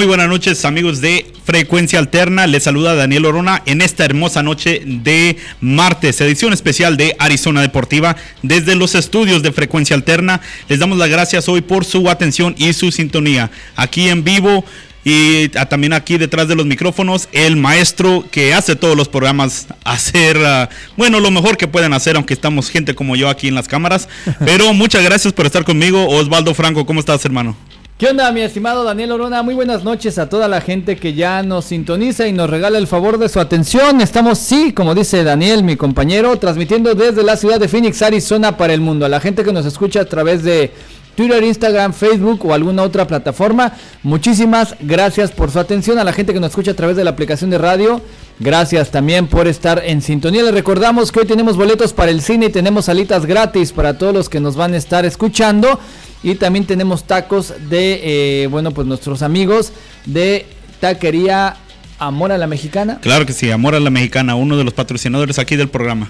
Muy buenas noches amigos de Frecuencia Alterna, les saluda Daniel Orona en esta hermosa noche de martes, edición especial de Arizona Deportiva desde los estudios de Frecuencia Alterna. Les damos las gracias hoy por su atención y su sintonía. Aquí en vivo y también aquí detrás de los micrófonos el maestro que hace todos los programas hacer, uh, bueno, lo mejor que pueden hacer, aunque estamos gente como yo aquí en las cámaras. Pero muchas gracias por estar conmigo. Osvaldo Franco, ¿cómo estás hermano? ¿Qué onda, mi estimado Daniel Orona? Muy buenas noches a toda la gente que ya nos sintoniza y nos regala el favor de su atención. Estamos, sí, como dice Daniel, mi compañero, transmitiendo desde la ciudad de Phoenix, Arizona, para el mundo. A la gente que nos escucha a través de Twitter, Instagram, Facebook o alguna otra plataforma, muchísimas gracias por su atención. A la gente que nos escucha a través de la aplicación de radio, gracias también por estar en sintonía. Les recordamos que hoy tenemos boletos para el cine y tenemos salitas gratis para todos los que nos van a estar escuchando. Y también tenemos tacos de, eh, bueno, pues nuestros amigos de Taquería Amor a la Mexicana. Claro que sí, Amor a la Mexicana, uno de los patrocinadores aquí del programa.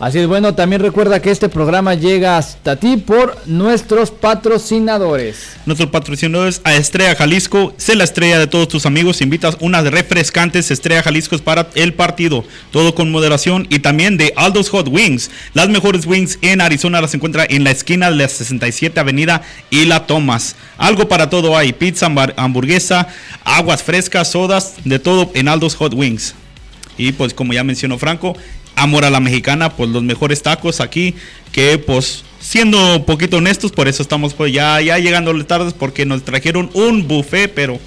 Así es, bueno, también recuerda que este programa llega hasta ti por nuestros patrocinadores. Nuestros patrocinadores a Estrella Jalisco, sé la estrella de todos tus amigos, invitas unas refrescantes Estrella Jalisco para el partido, todo con moderación y también de Aldo's Hot Wings. Las mejores wings en Arizona las encuentra en la esquina de la 67 Avenida y la Thomas. Algo para todo hay, pizza, hamburguesa, aguas frescas, sodas, de todo en Aldo's Hot Wings. Y pues como ya mencionó Franco, amor a la mexicana, pues los mejores tacos aquí, que pues siendo un poquito honestos, por eso estamos pues ya, ya llegando tardes porque nos trajeron un buffet, pero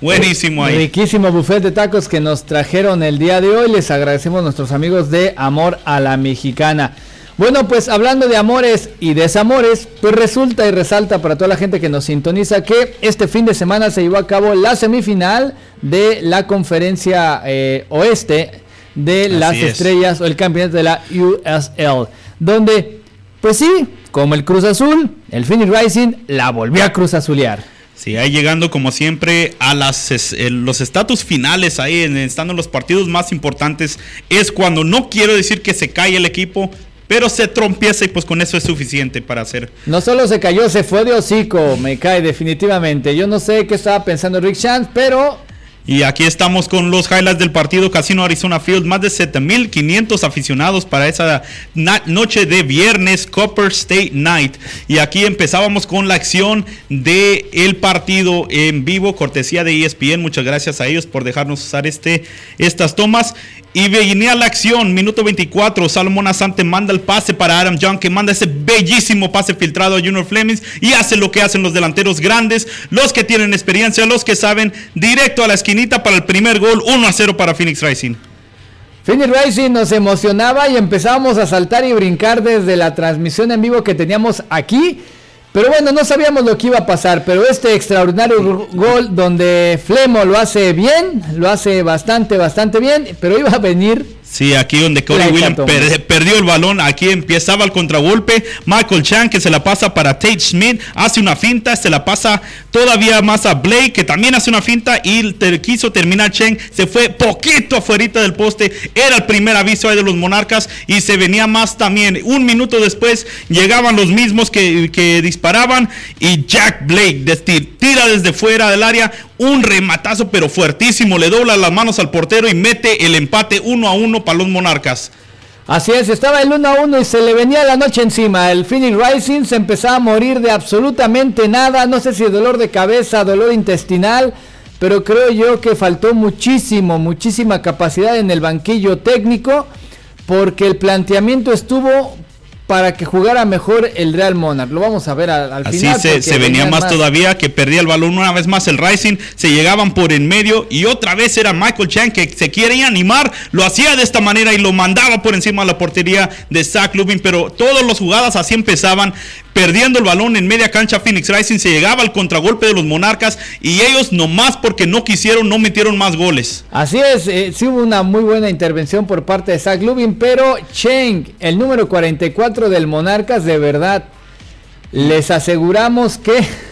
buenísimo ahí. Riquísimo buffet de tacos que nos trajeron el día de hoy. Les agradecemos a nuestros amigos de Amor a la Mexicana. Bueno, pues hablando de amores y desamores, pues resulta y resalta para toda la gente que nos sintoniza que este fin de semana se llevó a cabo la semifinal de la conferencia eh, oeste de las estrellas o el campeonato de la USL, donde, pues sí, como el Cruz Azul, el Phoenix Rising la volvió a Cruz Azulear. Sí, ahí llegando como siempre a las, los estatus finales, ahí estando en los partidos más importantes, es cuando no quiero decir que se cae el equipo, pero se trompieza y pues con eso es suficiente para hacer. No solo se cayó, se fue de hocico, me cae definitivamente. Yo no sé qué estaba pensando Rick Chance, pero y aquí estamos con los highlights del partido Casino Arizona Field. Más de 7500 aficionados para esa noche de viernes Copper State Night. Y aquí empezábamos con la acción del el partido en vivo, cortesía de ESPN. Muchas gracias a ellos por dejarnos usar este, estas tomas. Y venía la acción, minuto 24, Salomón Asante manda el pase para Adam Young, que manda ese bellísimo pase filtrado a Junior Flemings y hace lo que hacen los delanteros grandes, los que tienen experiencia, los que saben, directo a la esquinita para el primer gol, 1 a 0 para Phoenix Racing. Phoenix Racing nos emocionaba y empezamos a saltar y brincar desde la transmisión en vivo que teníamos aquí. Pero bueno, no sabíamos lo que iba a pasar, pero este extraordinario gol donde Flemo lo hace bien, lo hace bastante, bastante bien, pero iba a venir Sí, aquí donde Cody Williams perdió el balón, aquí empezaba el contragolpe. Michael Chan que se la pasa para Tate Smith, hace una finta, se la pasa todavía más a Blake que también hace una finta y quiso terminar Chen, se fue poquito afuera del poste, era el primer aviso ahí de los Monarcas y se venía más también. Un minuto después llegaban los mismos que, que disparaban y Jack Blake tira desde fuera del área un rematazo pero fuertísimo, le dobla las manos al portero y mete el empate uno a uno para los Monarcas. Así es, estaba el 1 a 1 y se le venía la noche encima. El Phoenix Rising se empezaba a morir de absolutamente nada. No sé si dolor de cabeza, dolor intestinal, pero creo yo que faltó muchísimo, muchísima capacidad en el banquillo técnico, porque el planteamiento estuvo para que jugara mejor el Real Monarch. Lo vamos a ver al, final. Así se, venía más, todavía, que perdía el balón una vez más el Rising, se llegaban por en medio y otra vez era Michael Chan que se quiere animar, lo hacía de esta manera y lo mandaba por encima de la portería de Zach Lubin, pero todas las jugadas así empezaban, perdiendo el balón en media cancha Phoenix Rising, se llegaba al contragolpe de los Monarcas y ellos nomás porque no quisieron, no metieron más goles. Así es, eh, sí hubo una muy buena intervención por parte de Zach Lubin, pero Cheng, el número 44 del Monarcas, de verdad, les aseguramos que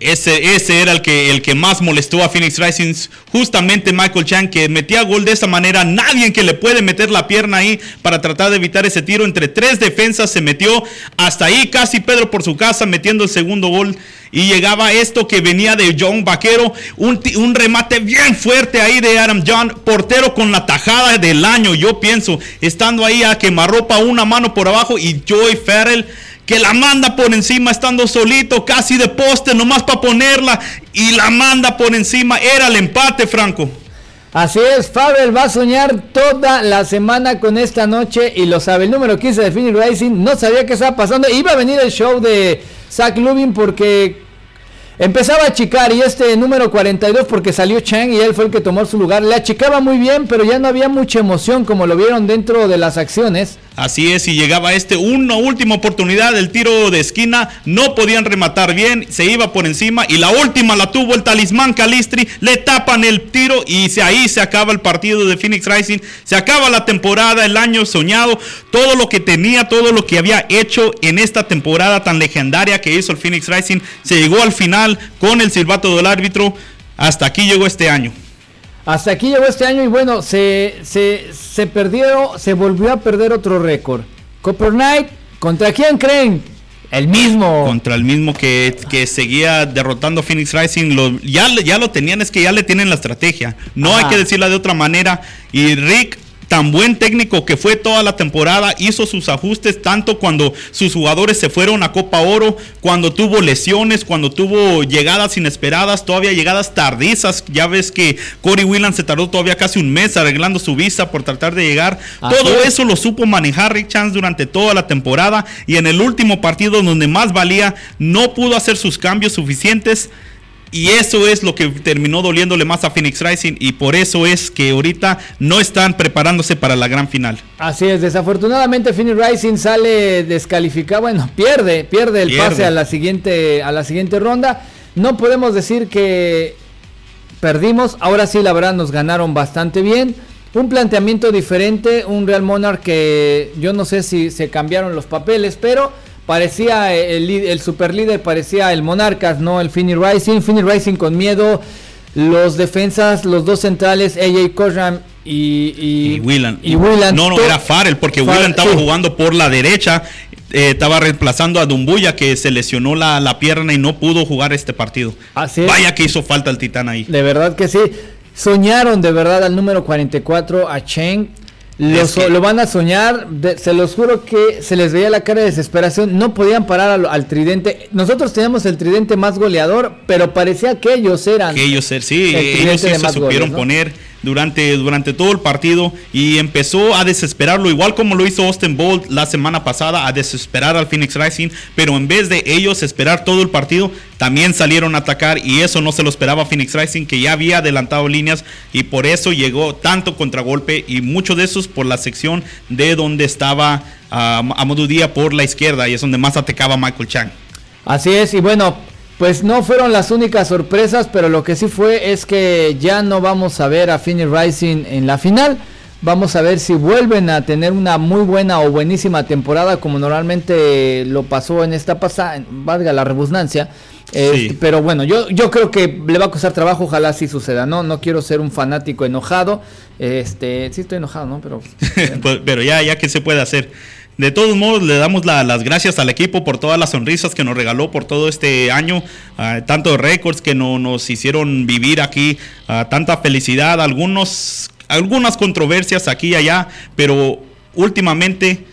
Ese, ese era el que, el que más molestó a Phoenix Rising. Justamente Michael Chan, que metía gol de esa manera. Nadie que le puede meter la pierna ahí para tratar de evitar ese tiro. Entre tres defensas se metió. Hasta ahí casi Pedro por su casa metiendo el segundo gol. Y llegaba esto que venía de John Vaquero. Un, un remate bien fuerte ahí de Adam John. Portero con la tajada del año, yo pienso. Estando ahí a quemarropa una mano por abajo. Y Joy Farrell que la manda por encima estando solito, casi de poste, nomás para ponerla, y la manda por encima. Era el empate, Franco. Así es, Fabel va a soñar toda la semana con esta noche y lo sabe. El número 15 de Phoenix Racing no sabía qué estaba pasando. Iba a venir el show de Zach Lubin porque Empezaba a achicar y este número 42 porque salió Chang y él fue el que tomó su lugar. Le achicaba muy bien, pero ya no había mucha emoción como lo vieron dentro de las acciones. Así es, y llegaba este, una última oportunidad, el tiro de esquina, no podían rematar bien, se iba por encima y la última la tuvo el talismán Calistri, le tapan el tiro y se, ahí se acaba el partido de Phoenix Rising, se acaba la temporada, el año soñado, todo lo que tenía, todo lo que había hecho en esta temporada tan legendaria que hizo el Phoenix Rising, se llegó al final con el silbato del árbitro, hasta aquí llegó este año. Hasta aquí llegó este año y bueno, se, se, se perdió, se volvió a perder otro récord. Copper Knight, ¿contra quién creen? El mismo. Contra el mismo que, que seguía derrotando Phoenix Rising. Lo, ya, ya lo tenían, es que ya le tienen la estrategia. No hay que decirla de otra manera. Y Rick tan buen técnico que fue toda la temporada, hizo sus ajustes tanto cuando sus jugadores se fueron a Copa Oro, cuando tuvo lesiones, cuando tuvo llegadas inesperadas, todavía llegadas tardizas. Ya ves que Corey Williams se tardó todavía casi un mes arreglando su visa por tratar de llegar. Todo eso lo supo manejar Rick Chance durante toda la temporada y en el último partido donde más valía no pudo hacer sus cambios suficientes. Y eso es lo que terminó doliéndole más a Phoenix Rising y por eso es que ahorita no están preparándose para la gran final. Así es, desafortunadamente Phoenix Rising sale descalificado, bueno, pierde, pierde el pase a la siguiente a la siguiente ronda. No podemos decir que perdimos, ahora sí la verdad nos ganaron bastante bien. Un planteamiento diferente, un Real Monarch que yo no sé si se cambiaron los papeles, pero parecía el, el super líder, parecía el Monarcas, no el Finney Rising. Finney Rising con miedo. Los defensas, los dos centrales, AJ Coram y, y, y, No, no, era Farrell, porque Farrell, estaba jugando por la derecha. Eh, estaba reemplazando a Dumbuya que se lesionó la, la, pierna y no pudo jugar este partido. Vaya que hizo falta el titán ahí. De verdad que sí. Soñaron de verdad al número 44, a Cheng. Lo, van a soñar, se los juro que se les veía la cara de desesperación, no podían parar al, al, tridente. Nosotros teníamos el tridente más goleador, pero parecía que ellos eran. Que ellos, sí, ellos sí se supieron poner durante, durante todo el partido y empezó a desesperarlo, igual como lo hizo Austin Bolt la semana pasada, a desesperar al Phoenix Rising, pero en vez de ellos esperar todo el partido, también salieron a atacar y eso no se lo esperaba Phoenix Rising, que ya había adelantado líneas y por eso llegó tanto contragolpe y muchos de esos por la sección de donde estaba uh, Amadou Díaz por la izquierda y es donde más atacaba Michael Chang. Así es, y bueno, pues no fueron las únicas sorpresas, pero lo que sí fue es que ya no vamos a ver a Phoenix Rising en la final. Vamos a ver si vuelven a tener una muy buena o buenísima temporada como normalmente lo pasó en esta pasada, valga la redundancia. Este, pero bueno, yo, yo creo que le va a costar trabajo, ojalá sí suceda, ¿no? No quiero ser un fanático enojado. Este, sí estoy enojado, ¿no? Pero, pues, pero ya, ya que se puede hacer. De todos modos, le damos las gracias al equipo por todas las sonrisas que nos regaló por todo este año, uh, tantos récords que no, nos hicieron vivir aquí, uh, tanta felicidad, algunos, algunas controversias aquí y allá, pero últimamente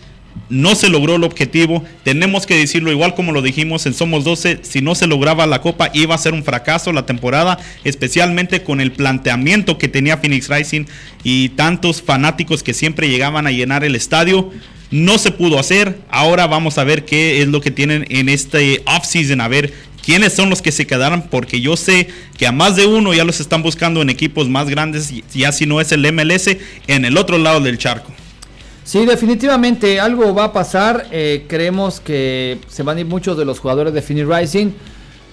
no se logró el objetivo. Tenemos que decirlo igual como lo dijimos en Somos 12, si no se lograba la copa iba a ser un fracaso la temporada, especialmente con el planteamiento que tenía Phoenix Rising y tantos fanáticos que siempre llegaban a llenar el estadio. No se pudo hacer. Ahora vamos a ver qué es lo que tienen en este offseason. A ver quiénes son los que se quedaron. Porque yo sé que a más de uno ya los están buscando en equipos más grandes. Ya si no es el MLS, en el otro lado del charco. Sí, definitivamente algo va a pasar. Eh, creemos que se van a ir muchos de los jugadores de Phoenix Rising.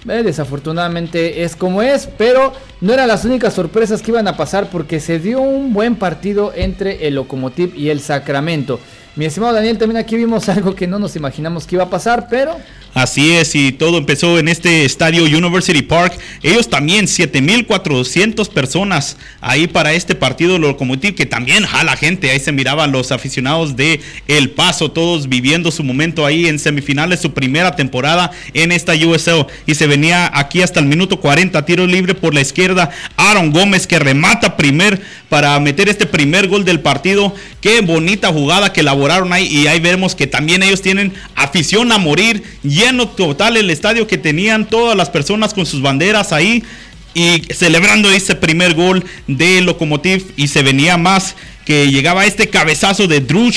Eh, desafortunadamente es como es, pero no eran las únicas sorpresas que iban a pasar porque se dio un buen partido entre el Locomotiv y el Sacramento. Mi estimado Daniel, también aquí vimos algo que no nos imaginamos que iba a pasar, pero Así es, y todo empezó en este estadio University Park. Ellos también, 7.400 personas ahí para este partido locomotiv, que también jala gente. Ahí se miraban los aficionados de El Paso, todos viviendo su momento ahí en semifinales, su primera temporada en esta USL. Y se venía aquí hasta el minuto 40, tiro libre por la izquierda. Aaron Gómez que remata primer para meter este primer gol del partido. Qué bonita jugada que Y ahí vemos que también ellos tienen afición a morir lleno total el estadio que tenían todas las personas con sus banderas ahí y celebrando ese primer gol de Lokomotiv y se venía más que llegaba este cabezazo de Drew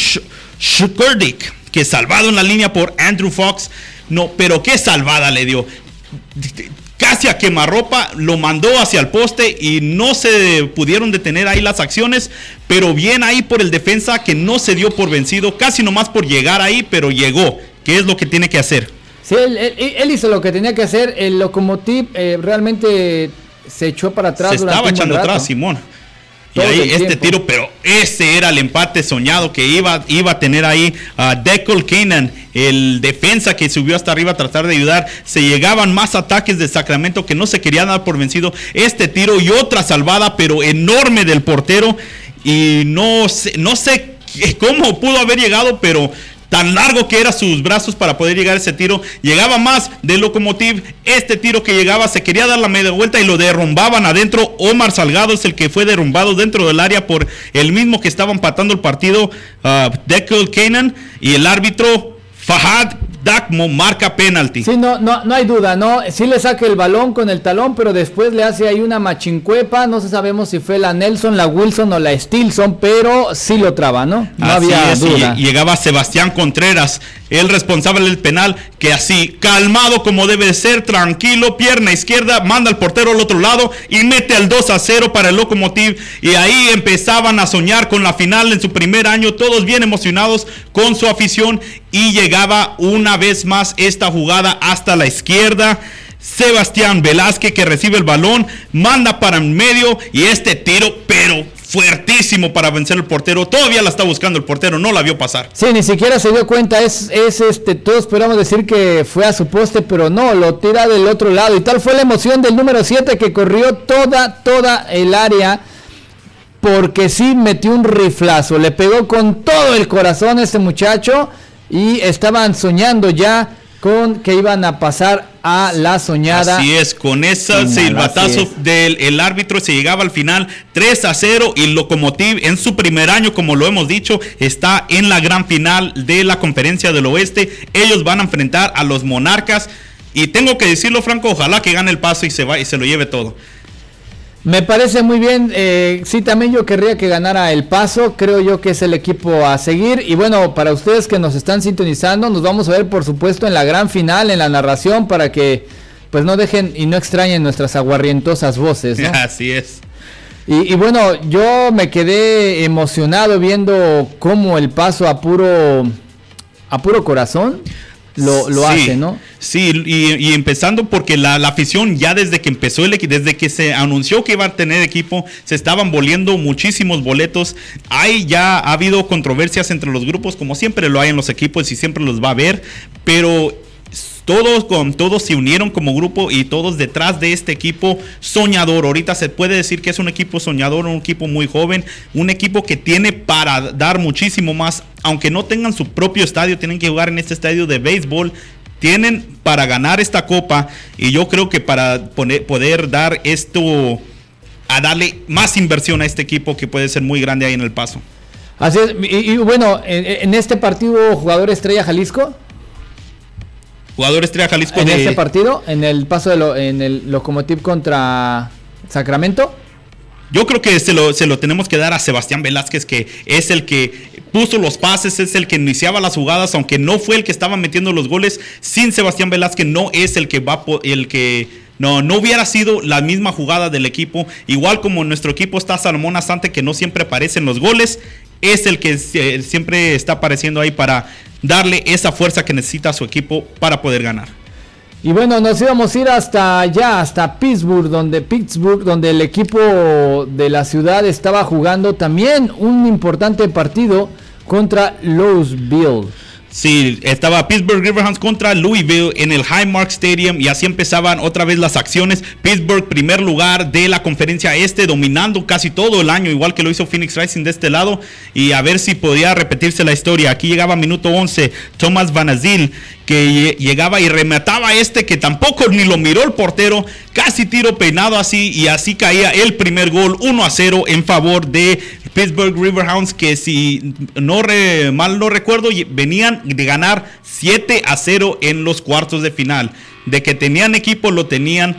Shukurdik que salvado en la línea por Andrew Fox. No pero qué salvada le dio casi a quemarropa, lo mandó hacia el poste y no se pudieron detener ahí las acciones, pero bien ahí por el defensa que no se dio por vencido, casi nomás por llegar ahí, pero llegó, que es lo que tiene que hacer. Sí, él, hizo lo que tenía que hacer. El Locomotiv eh, realmente se echó para atrás. Se estaba echando atrás, Simón. Y ahí este tiro, pero ese era el empate soñado que iba, iba a tener ahí a Decol Kanan, el defensa que subió hasta arriba a tratar de ayudar. Se llegaban más ataques de Sacramento que no se querían dar por vencido. Este tiro y otra salvada, pero enorme del portero. Y no sé, no sé cómo pudo haber llegado, pero tan largo que eran sus brazos para poder llegar a ese tiro. Llegaba más de Locomotiv. Este tiro que llegaba se quería dar la media vuelta y lo derrumbaban adentro. Omar Salgado es el que fue derrumbado dentro del área por el mismo que estaba empatando el partido, uh, Deckel Kanan. Y el árbitro Fahad Dacmo marca penalti. Sí, no, no, no hay duda, ¿no? Sí le saca el balón con el talón, pero después le hace ahí una machincuepa. No sé sabemos si fue la Nelson, la Wilson o la Stilson, pero sí lo traba, ¿no? No había duda. llegaba Sebastián Contreras, el responsable del penal, que así, calmado como debe ser, tranquilo, pierna izquierda, manda al portero al otro lado y mete al 2 a 0 para el Locomotiv. Y ahí empezaban a soñar con la final en su primer año, todos bien emocionados con su afición y llegaba una vez más esta jugada hasta la izquierda. Sebastián Velázquez que recibe el balón, manda para en medio y este tiro, pero fuertísimo para vencer el portero. Todavía la está buscando el portero, no la vio pasar. Sí, ni siquiera se dio cuenta. Es, es este, todos esperamos decir que fue a su poste, pero no, lo tira del otro lado. Y tal fue la emoción del número 7 que corrió toda, toda el área. Porque sí metió un riflazo, le pegó con todo el corazón a este muchacho y estaban soñando ya con que iban a pasar a la soñada. Así es, con ese silbatazo del el árbitro se llegaba al final 3 a 0 y Locomotiv en su primer año, como lo hemos dicho, está en la gran final de la conferencia del oeste. Ellos van a enfrentar a los monarcas y tengo que decirlo Franco, ojalá que gane el paso y se va y se lo lleve todo. Me parece muy bien. Eh, sí, también yo querría que ganara el paso. Creo yo que es el equipo a seguir. Y bueno, para ustedes que nos están sintonizando, nos vamos a ver, por supuesto, en la gran final, en la narración, para que pues no dejen y no extrañen nuestras aguarrientosas voces. ¿no? Así es. Y, y, bueno, yo me quedé emocionado viendo cómo el paso a puro, a puro corazón lo, lo hace, ¿no? Sí, y, empezando porque la, afición ya desde que empezó el desde que se anunció que iba a tener equipo, se estaban volviendo muchísimos boletos. Hay ya ha habido controversias entre los grupos, como siempre lo hay en los equipos y siempre los va a haber, pero todos, con, todos se unieron como grupo y todos detrás de este equipo soñador. Ahorita se puede decir que es un equipo soñador, un equipo muy joven, un equipo que tiene para dar muchísimo más. Aunque no tengan su propio estadio, tienen que jugar en este estadio de béisbol. Tienen para ganar esta copa y yo creo que para poder dar esto, a darle más inversión a este equipo que puede ser muy grande ahí en el paso. Así es, y, bueno, en, este partido, jugador estrella Jalisco. Jugador estrella Jalisco. En este partido, en el paso de lo, en el Locomotiv contra Sacramento. Yo creo que se lo, se lo tenemos que dar a Sebastián Velázquez, que es el que puso los pases, es el que iniciaba las jugadas, aunque no fue el que estaba metiendo los goles. Sin Sebastián Velázquez no es el que va el que no, no hubiera sido la misma jugada del equipo. Igual como nuestro equipo está Salomón Asante, que no siempre aparecen los goles, es el que siempre está apareciendo ahí para darle esa fuerza que necesita su equipo para poder ganar. Y bueno, nos íbamos a ir hasta allá, hasta Pittsburgh, donde Pittsburgh, donde el equipo de la ciudad estaba jugando también un importante partido contra Louisville. Sí, estaba Pittsburgh Riverhounds contra Louisville en el Highmark Stadium y así empezaban otra vez las acciones. Pittsburgh, primer lugar de la conferencia este, dominando casi todo el año, igual que lo hizo Phoenix Rising de este lado. Y a ver si podía repetirse la historia. Aquí llegaba minuto 11, Thomas Van Azil, que llegaba y remataba este que tampoco ni lo miró el portero, casi tiro peinado así y así caía el primer gol 1 a 0 en favor de Pittsburgh Riverhounds que si no mal no recuerdo venían de ganar 7 a 0 en los cuartos de final. De que tenían equipo lo tenían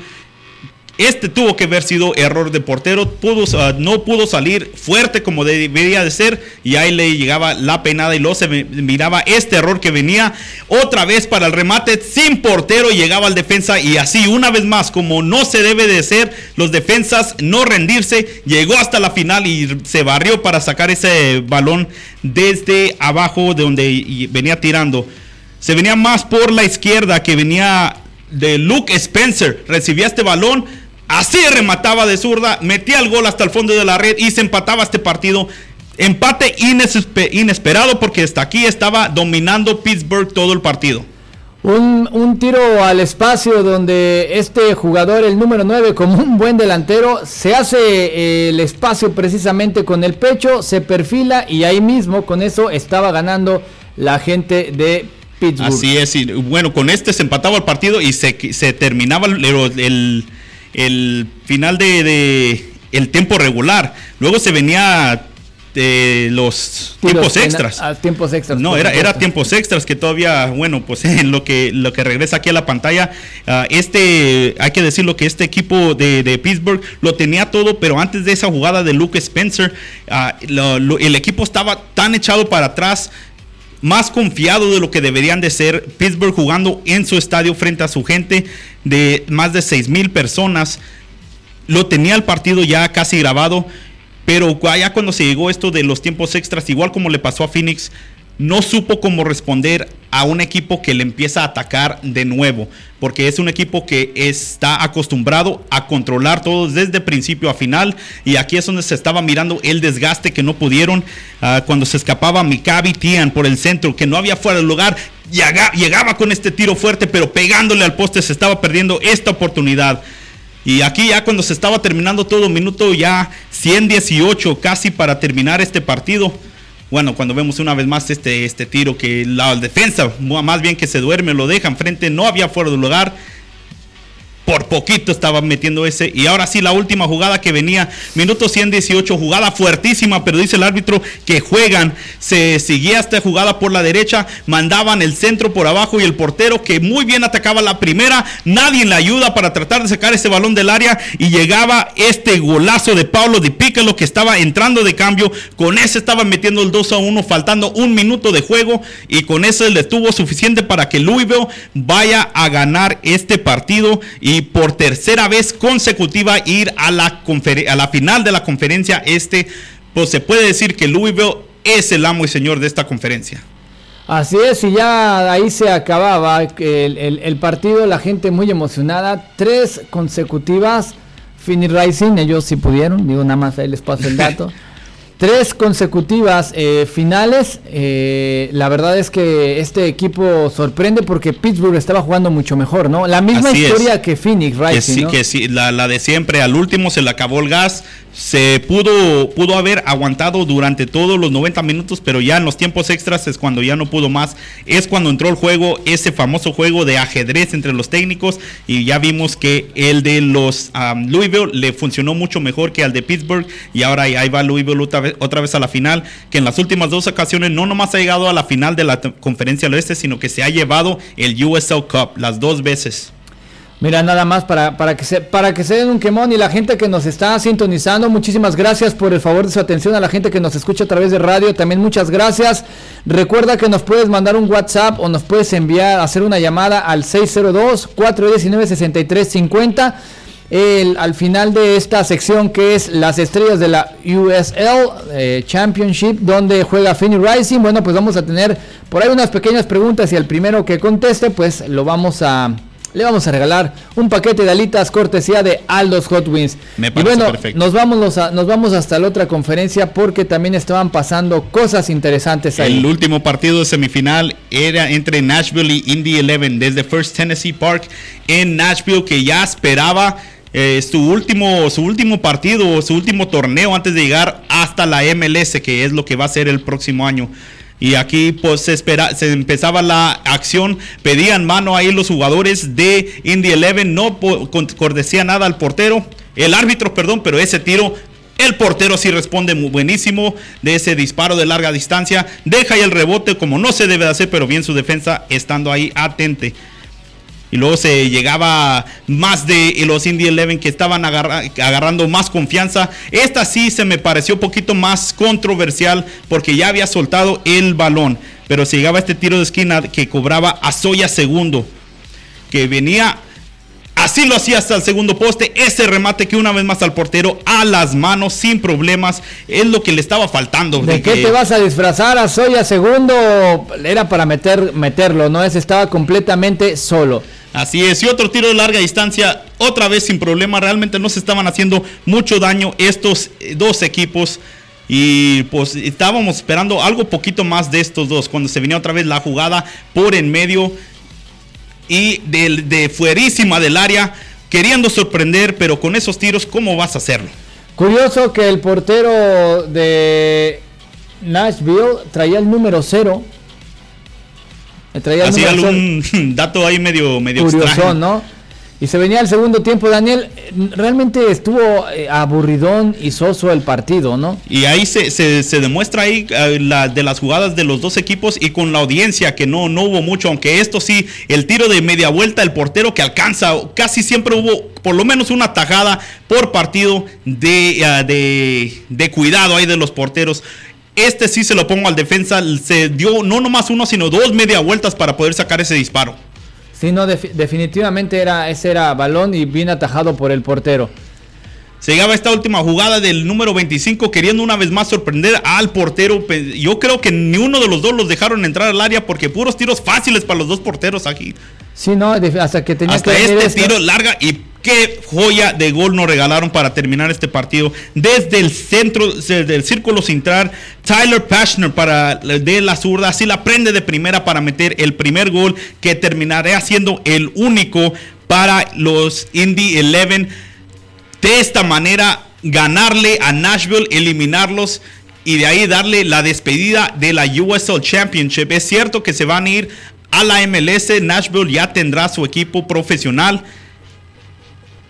este tuvo que haber sido error de portero, pudo, no pudo salir fuerte como debería de ser y ahí le llegaba la penada y luego se miraba este error que venía otra vez para el remate sin portero llegaba al defensa y así una vez más como no se debe de ser los defensas no rendirse, llegó hasta la final y se barrió para sacar ese balón desde abajo de donde venía tirando. Se venía más por la izquierda que venía de Luke Spencer, recibía este balón Así remataba de zurda, metía el gol hasta el fondo de la red y se empataba este partido. Empate inesperado porque hasta aquí estaba dominando Pittsburgh todo el partido. Un, tiro al espacio donde este jugador, el número 9, como un buen delantero, se hace eh, el espacio precisamente con el pecho, se perfila y ahí mismo con eso estaba ganando la gente de Pittsburgh. Así es, y bueno, con este se empataba el partido y se, se terminaba el el final de, el tiempo regular. Luego se venía de los tiempos extras. tiempos extras. No, era, era tiempos extras que todavía, bueno, pues en lo que, lo que regresa aquí a la pantalla, ah, este, hay que decirlo que este equipo de, Pittsburgh lo tenía todo, pero antes de esa jugada de Luke Spencer, ah, el equipo estaba tan echado para atrás, más confiado de lo que deberían de ser. Pittsburgh jugando en su estadio frente a su gente de más de 6 mil personas. Lo tenía el partido ya casi grabado, pero ya cuando se llegó esto de los tiempos extras, igual como le pasó a Phoenix, no supo cómo responder a un equipo que le empieza a atacar de nuevo, porque es un equipo que está acostumbrado a controlar todo desde principio a final, y aquí es donde se estaba mirando el desgaste que no pudieron ah, cuando se escapaba Mikabi Tian por el centro, que no había fuera del lugar, llegaba, llegaba con este tiro fuerte, pero pegándole al poste se estaba perdiendo esta oportunidad. Y aquí ya cuando se estaba terminando todo, minuto ya 118 casi para terminar este partido bueno, cuando vemos una vez más este, este tiro que la defensa, más bien que se duerme, lo dejan frente, no había fuera de lugar por poquito estaba metiendo ese. Y ahora sí, la última jugada que venía, minuto 118, jugada fuertísima, pero dice el árbitro que juegan. Se seguía esta jugada por la derecha, mandaban el centro por abajo y el portero que muy bien atacaba la primera, nadie le ayuda para tratar de sacar ese balón del área y llegaba este golazo de Pablo Di Piccolo que estaba entrando de cambio. Con ese estaba metiendo el 2 a 1, faltando un minuto de juego y con eso le tuvo suficiente para que Louisville vaya a ganar este partido. Y y por tercera vez consecutiva ir a la, a la final de la conferencia este, pues se puede decir que Louisville es el amo y señor de esta conferencia. Así es, y ya ahí se acababa el, el, partido, la gente muy emocionada, tres consecutivas, Fini Rising, ellos sí pudieron, digo nada más ahí les paso el dato. Tres consecutivas eh, finales. Eh, la verdad es que este equipo sorprende porque Pittsburgh estaba jugando mucho mejor, ¿no? La misma historia que Phoenix, right? sí, que sí, la, la, de siempre. Al último se le acabó el gas se pudo, pudo haber aguantado durante todos los 90 minutos, pero ya en los tiempos extras es cuando ya no pudo más. Es cuando entró el juego, ese famoso juego de ajedrez entre los técnicos, y ya vimos que el de los Louisville le funcionó mucho mejor que al de Pittsburgh, y ahora ahí va Louisville otra vez, otra vez a la final, que en las últimas dos ocasiones no nomás ha llegado a la final de la conferencia del oeste, sino que se ha llevado el USL Cup las dos veces. Mira, nada más para, para, que para que se den un quemón y la gente que nos está sintonizando, muchísimas gracias por el favor de su atención a la gente que nos escucha a través de radio, también muchas gracias. Recuerda que nos puedes mandar un WhatsApp o nos puedes enviar, hacer una llamada al 602-419-6350. Al final de esta sección que es las estrellas de la USL eh, Championship donde juega Finney Rising, bueno pues vamos a tener por ahí unas pequeñas preguntas y el primero que conteste pues lo vamos a le vamos a regalar un paquete de alitas cortesía de Aldos Hot Wings. Me y parece bueno, perfecto. nos vamos, a- nos vamos hasta la otra conferencia porque también estaban pasando cosas interesantes ahí. El último partido de semifinal era entre Nashville y Indy 11 desde First Tennessee Park en Nashville que ya esperaba eh, su último su último partido, su último torneo antes de llegar hasta la MLS que es lo que va a ser el próximo año. Y aquí pues se, empezaba la acción, pedían mano ahí los jugadores de Indy 11, no cortesía nada al portero, el árbitro, perdón, pero ese tiro el portero sí responde muy buenísimo de ese disparo de larga distancia. Deja ahí el rebote como no se debe de hacer, pero bien su defensa estando ahí atente. Y luego se llegaba más de los Indy 11 que estaban agarra- agarrando más confianza. Esta sí se me pareció un poquito más controversial porque ya había soltado el balón. Pero se llegaba este tiro de esquina que cobraba a Soya segundo. Que venía Así lo hacía hasta el segundo poste. Ese remate que una vez más al portero a las manos sin problemas es lo que le estaba faltando. ¿De qué que- te vas a disfrazar a Soya segundo? Era para meter, meterlo, ¿no? Ese estaba completamente solo. Así es, y otro tiro de larga distancia, otra vez sin problema, realmente no se estaban haciendo mucho daño estos eh, dos equipos. Y pues estábamos esperando algo poquito más de estos dos, cuando se venía otra vez la jugada por en medio y de, de fuerísima del área, queriendo sorprender, pero con esos tiros, ¿cómo vas a hacerlo? Curioso que el portero de Nashville traía el número cero. Así algún dato ahí medio, medio Curioso, extraño. ¿no? Y se venía el segundo tiempo, Daniel. Realmente estuvo eh, aburridón y soso el partido, ¿no? Y ahí se, se- se demuestra ahí eh, la, de las jugadas de los dos equipos y con la audiencia que no, no hubo mucho, aunque esto sí, el tiro de media vuelta, el portero que alcanza, casi siempre hubo por lo menos una tajada por partido de, eh, de, de cuidado ahí de los porteros. Este sí se lo pongo al defensa, se dio no nomás uno, sino dos media vueltas para poder sacar ese disparo. Sí, no, defi- definitivamente era, ese era balón y bien atajado por el portero. Se llegaba esta última jugada del número 25 queriendo una vez más sorprender al portero. Yo creo que ni uno de los dos los dejaron entrar al área porque puros tiros fáciles para los dos porteros aquí. Sí, no, hasta que tenía Hasta que este esto. tiro larga y qué joya de gol nos regalaron para terminar este partido. Desde el centro desde el círculo central, Tyler Pashner para de la zurda, así la prende de primera para meter el primer gol que terminará siendo el único para los Indy 11 de esta manera ganarle a Nashville, eliminarlos y de ahí darle la despedida de la USL Championship. Es cierto que se van a ir a la MLS, Nashville ya tendrá su equipo profesional,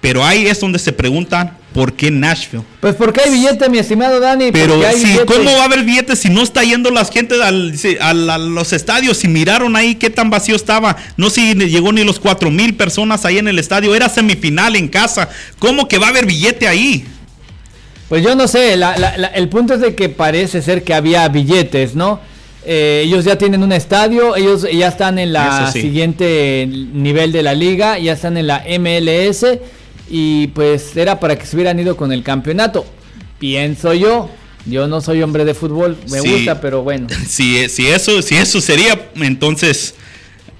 pero ahí es donde se preguntan por qué Nashville. Pues porque hay billete, mi estimado Dani. Pero hay sí, billete. ¿cómo va a haber billetes si no está yendo la gente al- si- al- a, los estadios? Si miraron ahí qué tan vacío estaba, no si llegó ni los cuatro mil personas ahí en el estadio, era semifinal en casa. ¿Cómo que va a haber billete ahí? Pues yo no sé, la- la- la- el punto es de que parece ser que había billetes, ¿no? Eh, ellos ya tienen un estadio, ellos ya están en la sí. siguiente nivel de la liga, ya están en la MLS y pues era para que se hubieran ido con el campeonato. Pienso yo, yo no soy hombre de fútbol, me Sí. gusta, pero bueno. Si, si, eso, si eso sería, entonces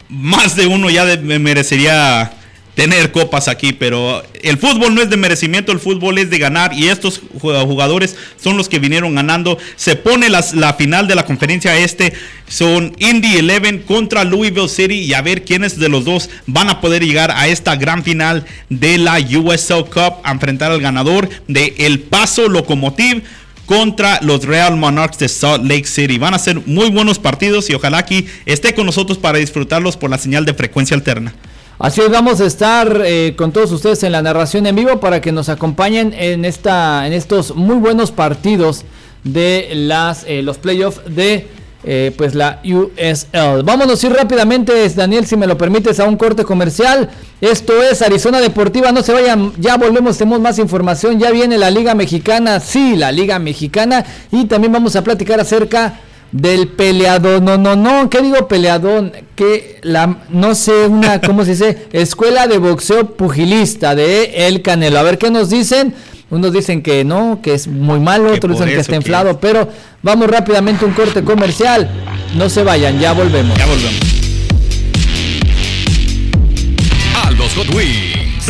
más de uno ya de- merecería tener copas aquí, pero el fútbol no es de merecimiento, el fútbol es de ganar y estos ju- jugadores son los que vinieron ganando. Se pone la final de la conferencia este, son Indy 11 contra Louisville City y a ver quiénes de los dos van a poder llegar a esta gran final de la USL Cup a enfrentar al ganador de El Paso Locomotive contra los Real Monarchs de Salt Lake City. Van a ser muy buenos partidos y ojalá aquí esté con nosotros para disfrutarlos por la señal de frecuencia alterna. Así es, vamos a estar eh, con todos ustedes en la narración en vivo para que nos acompañen en esta, en estos muy buenos partidos de las eh, los playoffs de eh, pues la USL. Vámonos ir rápidamente, Daniel, si me lo permites, a un corte comercial. Esto es Arizona Deportiva, no se vayan, ya volvemos, tenemos más información, ya viene la Liga Mexicana, sí, la Liga Mexicana, y también vamos a platicar acerca del peleador, no, no, no, ¿qué digo peleador? Que la, no sé, una, ¿cómo se dice? Escuela de boxeo pugilista de El Canelo. A ver qué nos dicen. Unos dicen que no, que es muy malo, Que otros dicen que está inflado, pero vamos rápidamente a un corte comercial. No se vayan, ya volvemos. Ya volvemos. Aldos Hot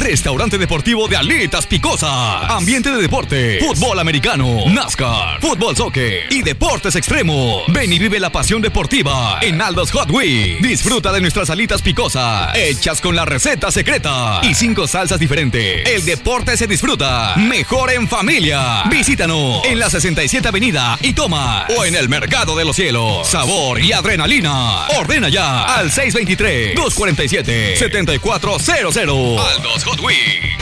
restaurante deportivo de alitas picosas, ambiente de deporte, fútbol americano, NASCAR, fútbol soccer y deportes extremos. Ven y vive la pasión deportiva en Aldos Hot Wings. Disfruta de nuestras alitas picosas, hechas con la receta secreta y cinco salsas diferentes. El deporte se disfruta mejor en familia. Visítanos en la 67 Avenida y toma o en el Mercado de los Cielos. Sabor y adrenalina. Ordena ya al 623 247 7400. Aldos Wings.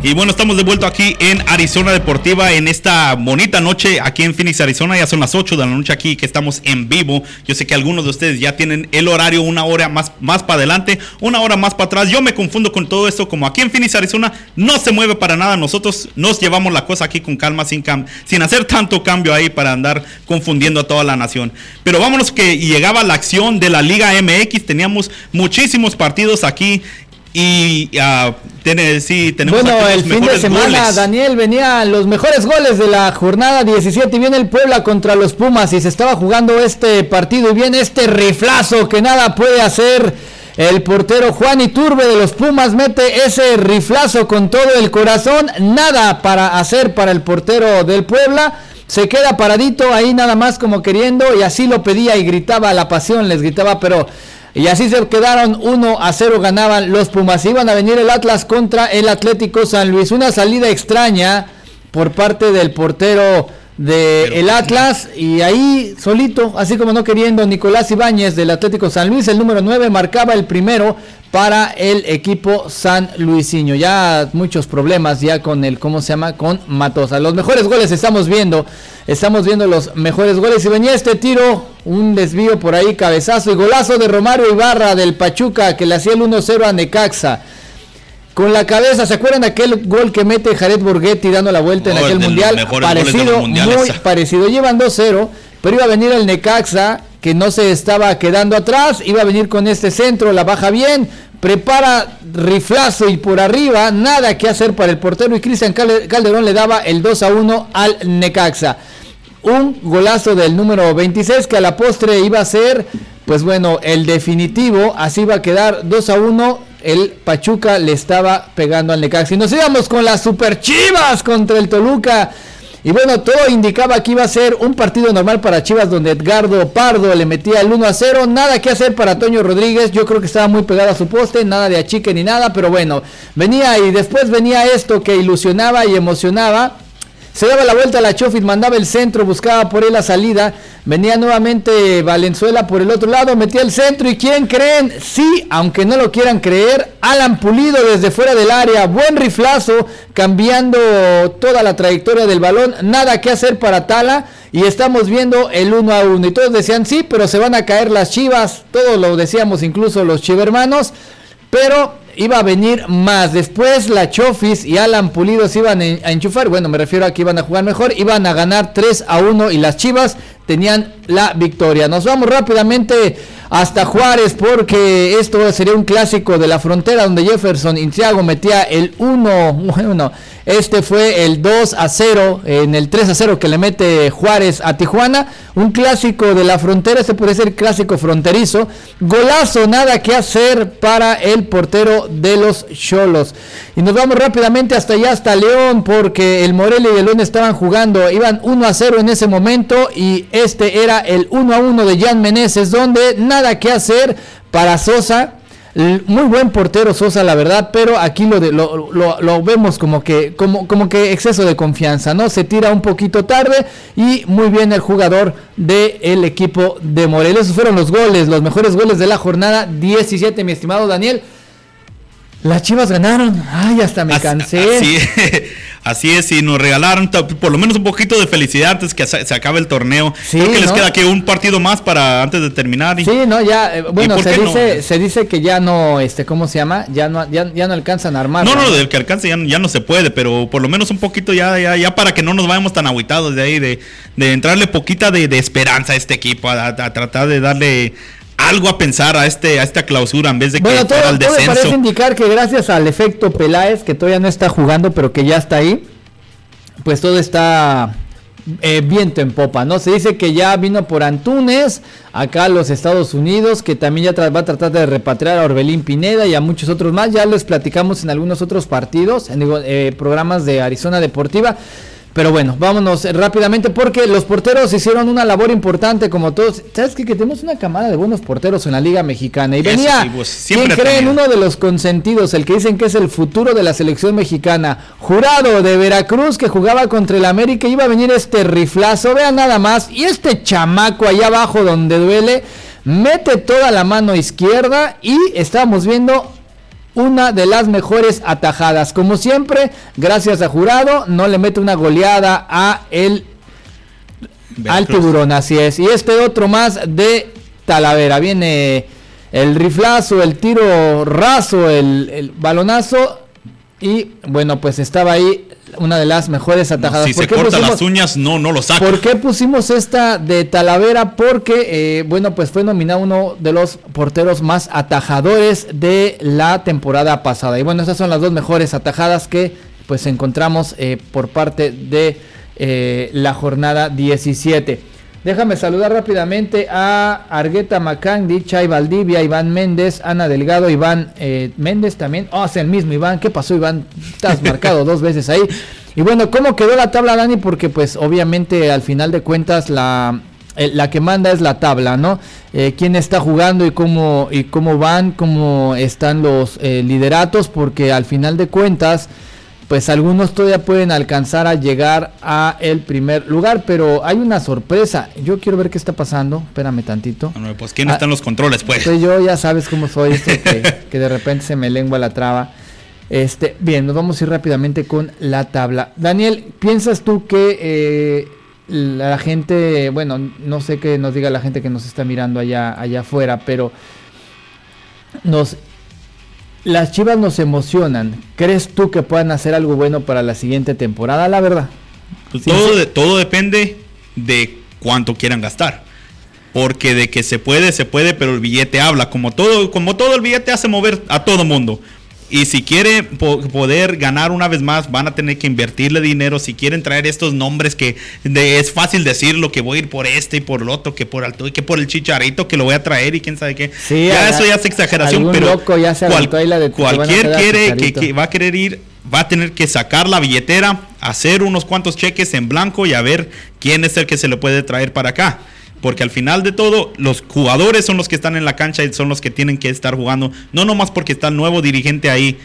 Y bueno, estamos de vuelta aquí en Arizona Deportiva en esta bonita noche aquí en Phoenix, Arizona. Ya son las 8 de la noche aquí que estamos en vivo. Yo sé que algunos de ustedes ya tienen el horario una hora más, más para adelante, una hora más para atrás. Yo me confundo con todo esto. Como aquí en Phoenix, Arizona no se mueve para nada. Nosotros nos llevamos la cosa aquí con calma, sin, cam sin hacer tanto cambio ahí para andar confundiendo a toda la nación. Pero vámonos que llegaba la acción de la Liga MX. Teníamos muchísimos partidos aquí y uh, tiene, sí, tenemos bueno, el fin de semana, goles. Daniel, venían los mejores goles de la jornada 17 y viene el Puebla contra los Pumas y se estaba jugando este partido y viene este riflazo que nada puede hacer. El portero Juan Iturbe de los Pumas mete ese riflazo con todo el corazón. Nada para hacer para el portero del Puebla. Se queda paradito ahí nada más como queriendo y así lo pedía y gritaba la pasión, les gritaba, pero y así se quedaron 1 a 0 ganaban los Pumas. Iban a venir el Atlas contra el Atlético San Luis. Una salida extraña por parte del portero del el Atlas y ahí solito, así como no queriendo, Nicolás Ibáñez del Atlético San Luis, el número 9, marcaba el primero para el equipo San Luisinho. Ya muchos problemas ya con el, ¿cómo se llama? Con Matosa. Los mejores goles estamos viendo, estamos viendo los mejores goles y venía este tiro, un desvío por ahí, cabezazo y golazo de Romario Ibarra del Pachuca que le hacía el 1-0 a Necaxa con la cabeza. ¿Se acuerdan de aquel gol que mete Jared Borghetti dando la vuelta en aquel mundial? Parecido, muy parecido. Llevan 2-0, pero iba a venir el Necaxa, que no se estaba quedando atrás. Iba a venir con este centro, la baja bien. Prepara riflazo y por arriba, nada que hacer para el portero. Y Cristian Calderón le daba el 2 1 al Necaxa. Un golazo del número 26 que a la postre iba a ser, pues bueno, el definitivo. Así va a quedar 2 a 1 el Pachuca le estaba pegando al Necaxa. Y nos íbamos con las Super Chivas contra el Toluca. Y bueno, todo indicaba que iba a ser un partido normal para Chivas donde Edgardo Pardo le metía el 1 a 0. Nada que hacer para Toño Rodríguez. Yo creo que estaba muy pegado a su poste. Nada de achique ni nada. Pero bueno, venía y después venía esto que ilusionaba y emocionaba. Se daba la vuelta a la Chofit, mandaba el centro, buscaba por él la salida. Venía nuevamente Valenzuela por el otro lado, metía el centro. ¿Y quién creen? Sí, aunque no lo quieran creer, Alan Pulido desde fuera del área. Buen riflazo, cambiando toda la trayectoria del balón. Nada que hacer para Tala. Y estamos viendo el 1 a 1. Y todos decían sí, pero se van a caer las chivas. Todos lo decíamos, incluso los chivermanos. Pero iba a venir más. Después la Chofis y Alan Pulido se iban a enchufar. Bueno, me refiero a que iban a jugar mejor. Iban a ganar 3 a 1 y las Chivas tenían la victoria. Nos vamos rápidamente hasta Juárez porque esto sería un clásico de la frontera donde Jefferson Intiago metía el 1, bueno, este fue el 2 a 0 en el 3 a 0 que le mete Juárez a Tijuana, un clásico de la frontera, este puede ser clásico fronterizo, golazo, nada que hacer para el portero de los Cholos. Y nos vamos rápidamente hasta allá, hasta León, porque el Morelia y el León estaban jugando, iban 1 a 0 en ese momento y este era el 1 a 1 de Jan Meneses, donde nada que hacer para Sosa. Muy buen portero Sosa, la verdad, pero aquí lo, de, lo, vemos como que, exceso de confianza, ¿no? Se tira un poquito tarde y muy bien el jugador del equipo de Morelia. Esos fueron los goles, los mejores goles de la jornada 17, mi estimado Daniel. Las chivas ganaron. Ay, hasta me cansé. Así, así, es, y nos regalaron por lo menos un poquito de felicidad antes que se, acabe el torneo. Creo que les queda aquí un partido más para antes de terminar. Y, sí, no, ya, eh, bueno, se dice, se dice que ya no, este, ¿cómo se llama? Ya no, ya, no alcanzan a armar. No, no, del que alcance ya, ya, no se puede, pero por lo menos un poquito ya, ya, ya para que no nos vayamos tan aguitados de ahí, de, de entrarle poquita de, de esperanza a este equipo, a tratar de darle algo a pensar a este a esta clausura en vez de que bueno, todo, al descenso. parece indicar que gracias al efecto Peláez, que todavía no está jugando, pero que ya está ahí, pues todo está eh, viento en popa, ¿no? Se dice que ya vino por Antunes, acá a los Estados Unidos, que también ya va a tratar de repatriar a Orbelín Pineda y a muchos otros más. Ya les platicamos en algunos otros partidos, en eh, programas de Arizona Deportiva. Pero bueno, vámonos rápidamente porque los porteros hicieron una labor importante como todos. ¿Sabes qué? Que tenemos una camada de buenos porteros en la Liga Mexicana. Y venía, pues, ¿quién creen? Uno de los consentidos, el que dicen que es el futuro de la selección mexicana. Jurado de Veracruz que jugaba contra el América. Iba a venir este riflazo, vean nada más. Y este chamaco allá abajo donde duele, mete toda la mano izquierda y estábamos viendo una de las mejores atajadas. Como siempre, gracias a Jurado, no le mete una goleada a el al tiburón, así es. Y este otro más de Talavera. Viene el riflazo, el tiro raso, el, el balonazo. Y bueno, pues estaba ahí una de las mejores atajadas. si se corta las uñas, no, no lo saca. ¿Por qué pusimos esta de Talavera? Porque, eh, bueno, pues fue nominado uno de los porteros más atajadores de la temporada pasada. Y bueno, esas son las dos mejores atajadas que pues encontramos eh, por parte de eh, la jornada 17. Déjame saludar rápidamente a Argueta Macandi, Chay Valdivia, Iván Méndez, Ana Delgado, Iván eh, Méndez también. Oh, es el mismo Iván. ¿Qué pasó, Iván? Estás marcado dos veces ahí. Y bueno, ¿cómo quedó la tabla, Dani? Porque pues obviamente al final de cuentas la, eh, la que manda es la tabla, ¿no? Eh, quién está jugando y cómo, y cómo van, cómo están los lideratos, porque al final de cuentas pues algunos todavía pueden alcanzar a llegar a el primer lugar, pero hay una sorpresa. Yo quiero ver qué está pasando. Espérame tantito. pues quién está en los controles, pues. pues. yo ya sabes cómo soy, esto que, de repente se me lengua la traba. Este, bien, nos vamos a ir rápidamente con la tabla. Daniel, ¿piensas tú que eh, la gente, bueno, no sé qué nos diga la gente que nos está mirando allá, allá afuera, pero nos las Chivas nos emocionan. ¿Crees tú que puedan hacer algo bueno para la siguiente temporada? La verdad. Pues todo, todo depende de cuánto quieran gastar. Porque de que se puede, se puede, pero el billete habla. Como todo, como todo el billete hace mover a todo mundo. Y si quiere poder ganar una vez más, van a tener que invertirle dinero. Si quieren traer estos nombres que es fácil decirlo, que voy a ir por este y por el otro, que por el, que por el chicharito que lo voy a traer y quién sabe qué. ya eso ya es exageración, pero cualquier quiere que, va a querer ir, va a tener que sacar la billetera, hacer unos cuantos cheques en blanco y a ver quién es el que se le puede traer para acá. Porque al final de todo, los jugadores son los que están en la cancha y son los que tienen que estar jugando. No nomás porque está el nuevo dirigente ahí,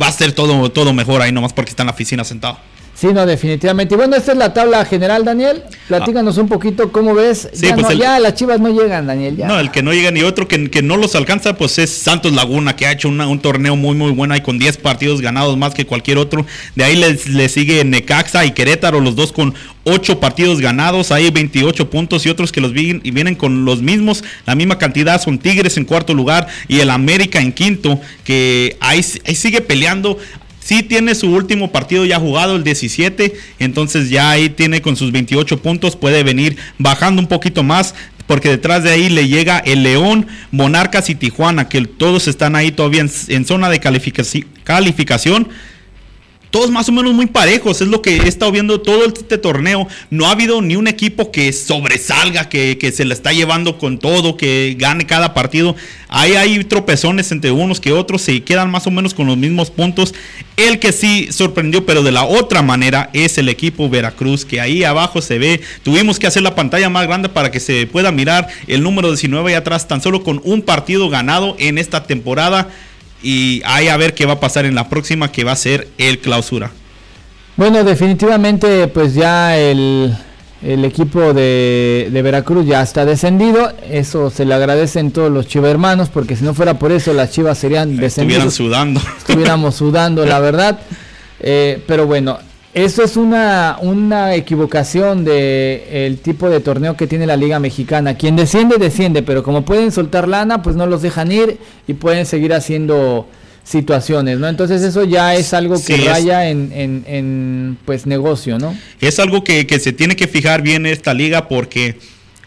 va a ser todo, todo mejor ahí, nomás porque está en la oficina sentado. Sí, no, definitivamente. Y bueno, esta es la tabla general, Daniel. Platícanos un poquito cómo ves. ya, pues ya, las chivas no llegan, Daniel. No, el que no llega ni otro que, que no los alcanza, pues es Santos Laguna, que ha hecho un torneo muy, muy bueno y con 10 partidos ganados más que cualquier otro. De ahí le, sigue Necaxa y Querétaro, los dos con 8 partidos ganados. Hay 28 puntos y otros que los vienen, y vienen con los mismos, la misma cantidad. Son Tigres en cuarto lugar y el América en quinto, que ahí, ahí sigue peleando. Sí tiene su último partido ya jugado, el 17, entonces ya ahí tiene con sus 28 puntos, puede venir bajando un poquito más, porque detrás de ahí le llega el León, Monarcas y Tijuana, que todos están ahí todavía en, en zona de calificación todos más o menos muy parejos. Es lo que he estado viendo todo este torneo. No ha habido ni un equipo que sobresalga, que, se la está llevando con todo, que gane cada partido. Ahí hay tropezones entre unos que otros, se quedan más o menos con los mismos puntos. El que sí sorprendió, pero de la otra manera, es el equipo Veracruz, que ahí abajo se ve. Tuvimos que hacer la pantalla más grande para que se pueda mirar el número 19 ahí atrás, tan solo con un partido ganado en esta temporada y ahí a ver qué va a pasar en la próxima que va a ser el clausura. Bueno, definitivamente pues ya el, equipo de, Veracruz ya está descendido. Eso se le agradecen todos los chivas hermanos, porque si no fuera por eso las chivas serían descendidas. Estuvieran sudando. Estuviéramos sudando, la verdad. Eh, pero bueno, eso es una, una equivocación de el tipo de torneo que tiene la Liga Mexicana. Quien desciende, desciende, pero como pueden soltar lana, pues no los dejan ir y pueden seguir haciendo situaciones, ¿no? Entonces eso ya es algo que raya en, en, pues negocio, ¿no? Es algo que, que se tiene que fijar bien esta liga porque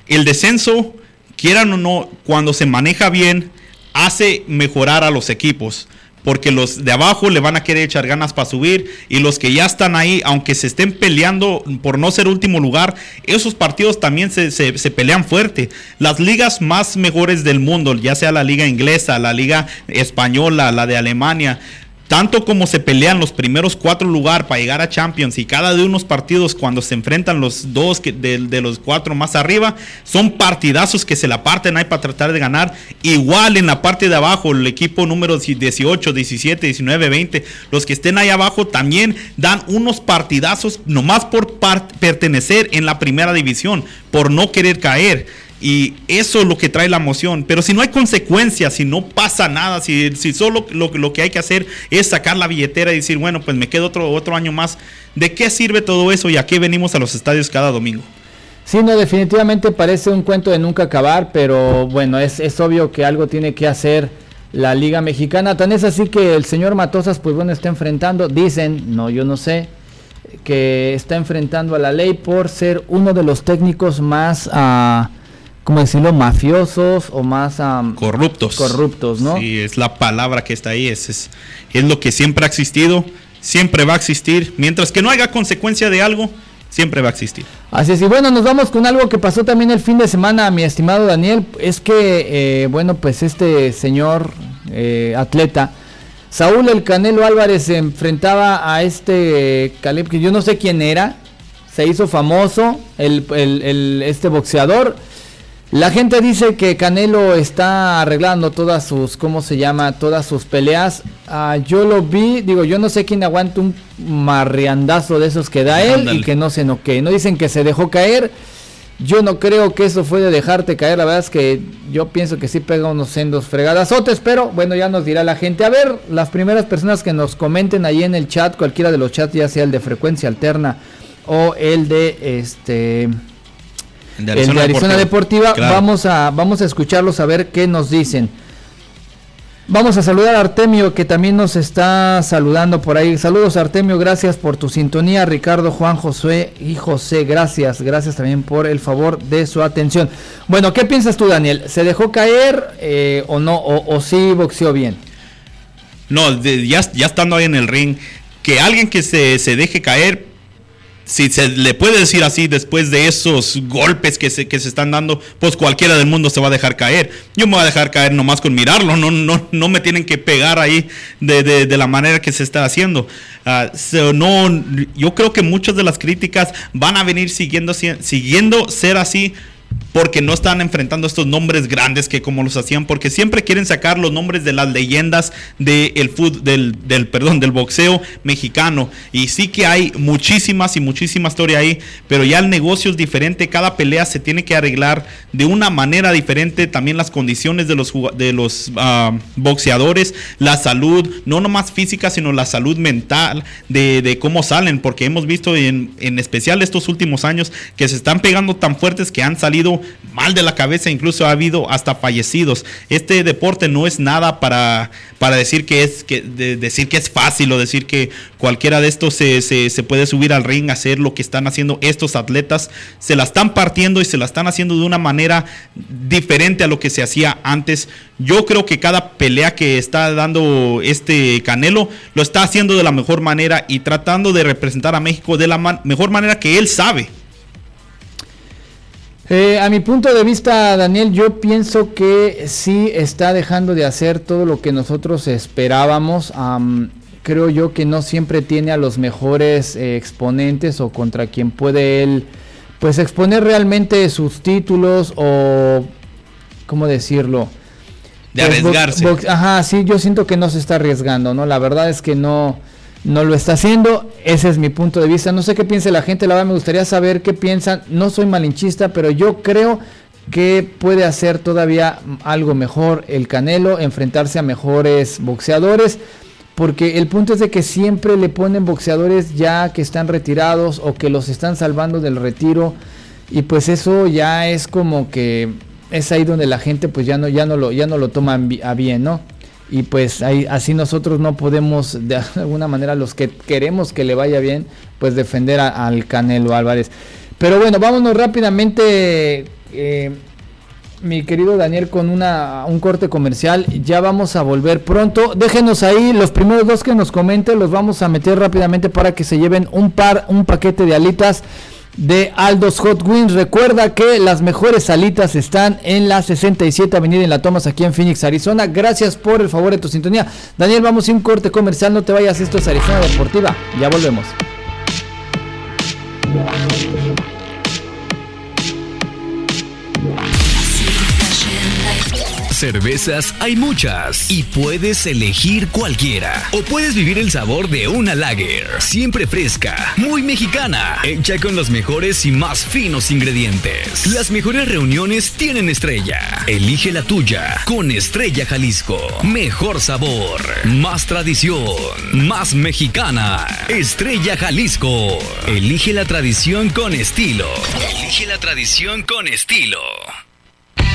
el descenso, quieran o no, cuando se maneja bien, hace mejorar a los equipos porque los de abajo le van a querer echar ganas para subir y los que ya están ahí, aunque se estén peleando por no ser último lugar, esos partidos también se, se pelean fuerte. Las ligas más mejores del mundo, ya sea la liga inglesa, la liga española, la de Alemania, tanto como se pelean los primeros cuatro lugares para llegar a Champions y cada de unos partidos cuando se enfrentan los dos de, los cuatro más arriba, son partidazos que se la parten ahí para tratar de ganar. Igual en la parte de abajo, el equipo número 18, 17, 19, 20, los que estén ahí abajo también dan unos partidazos nomás por pertenecer en la primera división, por no querer caer. Y eso es lo que trae la emoción. Pero si no hay consecuencias, si no pasa nada, si, si solo lo, lo, que hay que hacer es sacar la billetera y decir, bueno, pues me quedo otro, otro año más, ¿de qué sirve todo eso y a qué venimos a los estadios cada domingo? Sí, no, definitivamente parece un cuento de nunca acabar, pero bueno, es, es obvio que algo tiene que hacer la Liga Mexicana. Tan es así que el señor Matosas, pues bueno, está enfrentando, dicen, no, yo no sé, que está enfrentando a la ley por ser uno de los técnicos más... Uh, ¿cómo decirlo? Mafiosos o más... corruptos. Corruptos, ¿no? Sí, es la palabra que está ahí, es, es, es lo que siempre ha existido, siempre va a existir, mientras que no haya consecuencia de algo, siempre va a existir. Así es, y bueno, nos vamos con algo que pasó también el fin de semana, mi estimado Daniel, es que, eh, bueno, pues este señor eh, atleta, Saúl El Canelo Álvarez se enfrentaba a este Caleb, que yo no sé quién era, se hizo famoso, el, el, este boxeador, la gente dice que Canelo está arreglando todas sus, ¿cómo se llama? Todas sus peleas. Ah, yo lo vi, digo, yo no sé quién aguanta un marriandazo de esos que da él y que no se noquee. No dicen que se dejó caer. Yo no creo que eso fue de dejarte caer. La verdad es que yo pienso que sí pega unos sendos fregadazotes. Pero bueno, ya nos dirá la gente. A ver, las primeras personas que nos comenten ahí en el chat, cualquiera de los chats, ya sea el de frecuencia alterna o el de este de Arizona, Deportiva, vamos, a, vamos a escucharlos a ver qué nos dicen. Vamos a saludar a Artemio que también nos está saludando por ahí. Saludos Artemio, gracias por tu sintonía. Ricardo, Juan, José y José, gracias. Gracias también por el favor de su atención. Bueno, ¿qué piensas tú Daniel? ¿Se dejó caer eh, o no? O, o, sí boxeó bien? No, ya, ya estando ahí en el ring, que alguien que se, se deje caer si se le puede decir así después de esos golpes que se, que se están dando, pues cualquiera del mundo se va a dejar caer. Yo me voy a dejar caer nomás con mirarlo, no, no, no me tienen que pegar ahí de, de, la manera que se está haciendo. Ah, no, yo creo que muchas de las críticas van a venir siguiendo, siguiendo ser así porque no están enfrentando estos nombres grandes que como los hacían, porque siempre quieren sacar los nombres de las leyendas del, del, del, perdón, del boxeo mexicano. Y sí que hay muchísimas y muchísima historia ahí, pero ya el negocio es diferente, cada pelea se tiene que arreglar de una manera diferente, también las condiciones de los, de los ah, boxeadores, la salud, no nomás física, sino la salud mental de, de cómo salen, porque hemos visto en, en especial estos últimos años que se están pegando tan fuertes que han salido mal de la cabeza, incluso ha habido hasta fallecidos. Este deporte no es nada para, para decir que es que decir que es fácil o decir que cualquiera de estos se, se, puede subir al ring a hacer lo que están haciendo estos atletas. Se la están partiendo y se la están haciendo de una manera diferente a lo que se hacía antes. Yo creo que cada pelea que está dando este Canelo lo está haciendo de la mejor manera y tratando de representar a México de la mejor manera que él sabe. Eh, a mi punto de vista, Daniel, yo pienso que sí está dejando de hacer todo lo que nosotros esperábamos. creo yo que no siempre tiene a los mejores eh, exponentes o contra quien puede él, pues exponer realmente sus títulos o, ¿cómo decirlo? De pues, arriesgarse. Ajá, sí, yo siento que no se está arriesgando, ¿no? La verdad es que no no lo está haciendo. Ese es mi punto de vista. No sé qué piense la gente, la verdad me gustaría saber qué piensan. No soy malinchista, pero yo creo que puede hacer todavía algo mejor el Canelo, enfrentarse a mejores boxeadores. Porque el punto es de que siempre le ponen boxeadores ya que están retirados o que los están salvando del retiro. Y pues eso ya es como que es ahí donde la gente pues ya no, ya no lo, ya no lo toma a bien, ¿no? Y pues ahí, así nosotros no podemos de alguna manera los que queremos que le vaya bien pues defender al Canelo Álvarez pero bueno vámonos rápidamente eh, mi querido Daniel, con una, un corte comercial. Ya vamos a volver pronto. Déjenos ahí los primeros dos que nos comenten, los vamos a meter rápidamente para que se lleven un par, un paquete de alitas de Aldos Hot Wings. Recuerda que las mejores salitas están en la 67 Avenida en La Tomas, aquí en Phoenix, Arizona. Gracias por el favor de tu sintonía. Daniel, vamos a un corte comercial. No te vayas, esto es Arizona Deportiva. Ya volvemos. Cervezas hay muchas y puedes elegir cualquiera. O puedes vivir el sabor de una lager, siempre fresca, muy mexicana, hecha con los mejores y más finos ingredientes. Las mejores reuniones tienen estrella. Elige la tuya con Estrella Jalisco. Mejor sabor, más tradición, más mexicana. Estrella Jalisco. Elige la tradición con estilo. Elige la tradición con estilo.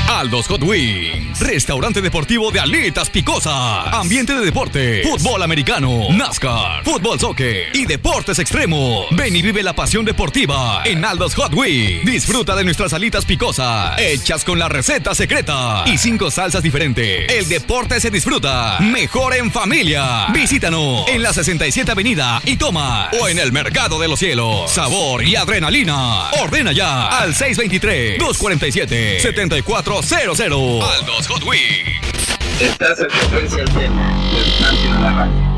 Aldos Hot Wings, restaurante deportivo de alitas picosas, ambiente de deporte, fútbol americano, NASCAR, fútbol soccer y deportes extremos. Ven y vive la pasión deportiva en Aldos Hot Wings. Disfruta de nuestras alitas picosas, hechas con la receta secreta y cinco salsas diferentes. El deporte se disfruta mejor en familia. Visítanos en la 67 Avenida y toma o en el Mercado de los Cielos. Sabor y adrenalina. Ordena ya al 623 247 74 00. Aldos Hot Wings. Estás en frecuencia alterna de la radio.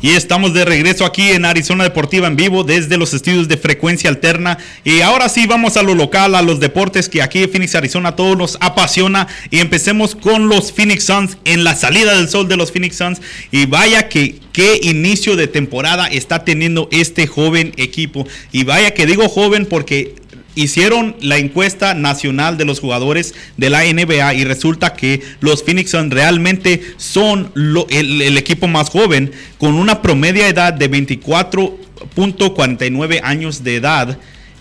Y estamos de regreso aquí en Arizona Deportiva en vivo desde los estudios de frecuencia alterna. Y ahora sí vamos a lo local, a los deportes que aquí en Phoenix, Arizona, todos nos apasiona. Y empecemos con los Phoenix Suns en la salida del sol de los Phoenix Suns. Y vaya que qué inicio de temporada está teniendo este joven equipo. Y vaya que digo joven porque hicieron la encuesta nacional de los jugadores de la NBA y resulta que los Phoenix Suns realmente son el, equipo más joven con una promedia edad de 24.49 años de edad.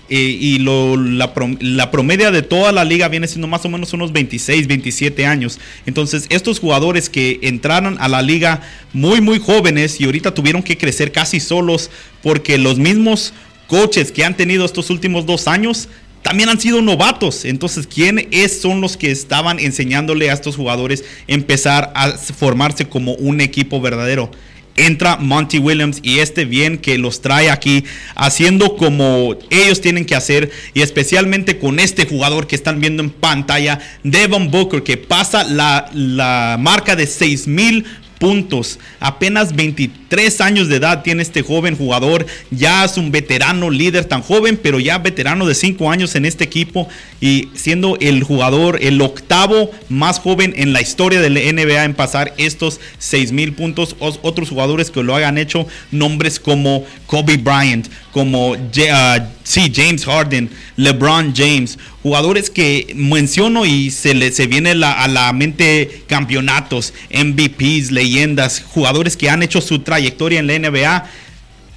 Eh, y la, la, promedia de toda la liga viene siendo más o menos unos 26, 27 años. Entonces, estos jugadores que entraron a la liga muy, muy jóvenes y ahorita tuvieron que crecer casi solos porque los mismos coaches que han tenido estos últimos dos años también han sido novatos. Entonces, ¿quiénes son los que estaban enseñándole a estos jugadores empezar a formarse como un equipo verdadero? Entra Monty Williams y este bien que los trae aquí haciendo como ellos tienen que hacer y especialmente con este jugador que están viendo en pantalla, Devon Booker, que pasa la, la marca de 6 mil puntos. Apenas 23 años de edad tiene este joven jugador. Ya es un veterano líder tan joven, pero ya veterano de 5 años en este equipo y siendo el jugador, el octavo más joven en la historia de la NBA en pasar estos 6 mil puntos. Otros jugadores que lo hayan hecho, nombres como Kobe Bryant, como uh, James Harden, LeBron James, jugadores que menciono y se le se viene a la mente campeonatos, MVPs, leyendas, jugadores que han hecho su trayectoria en la NBA.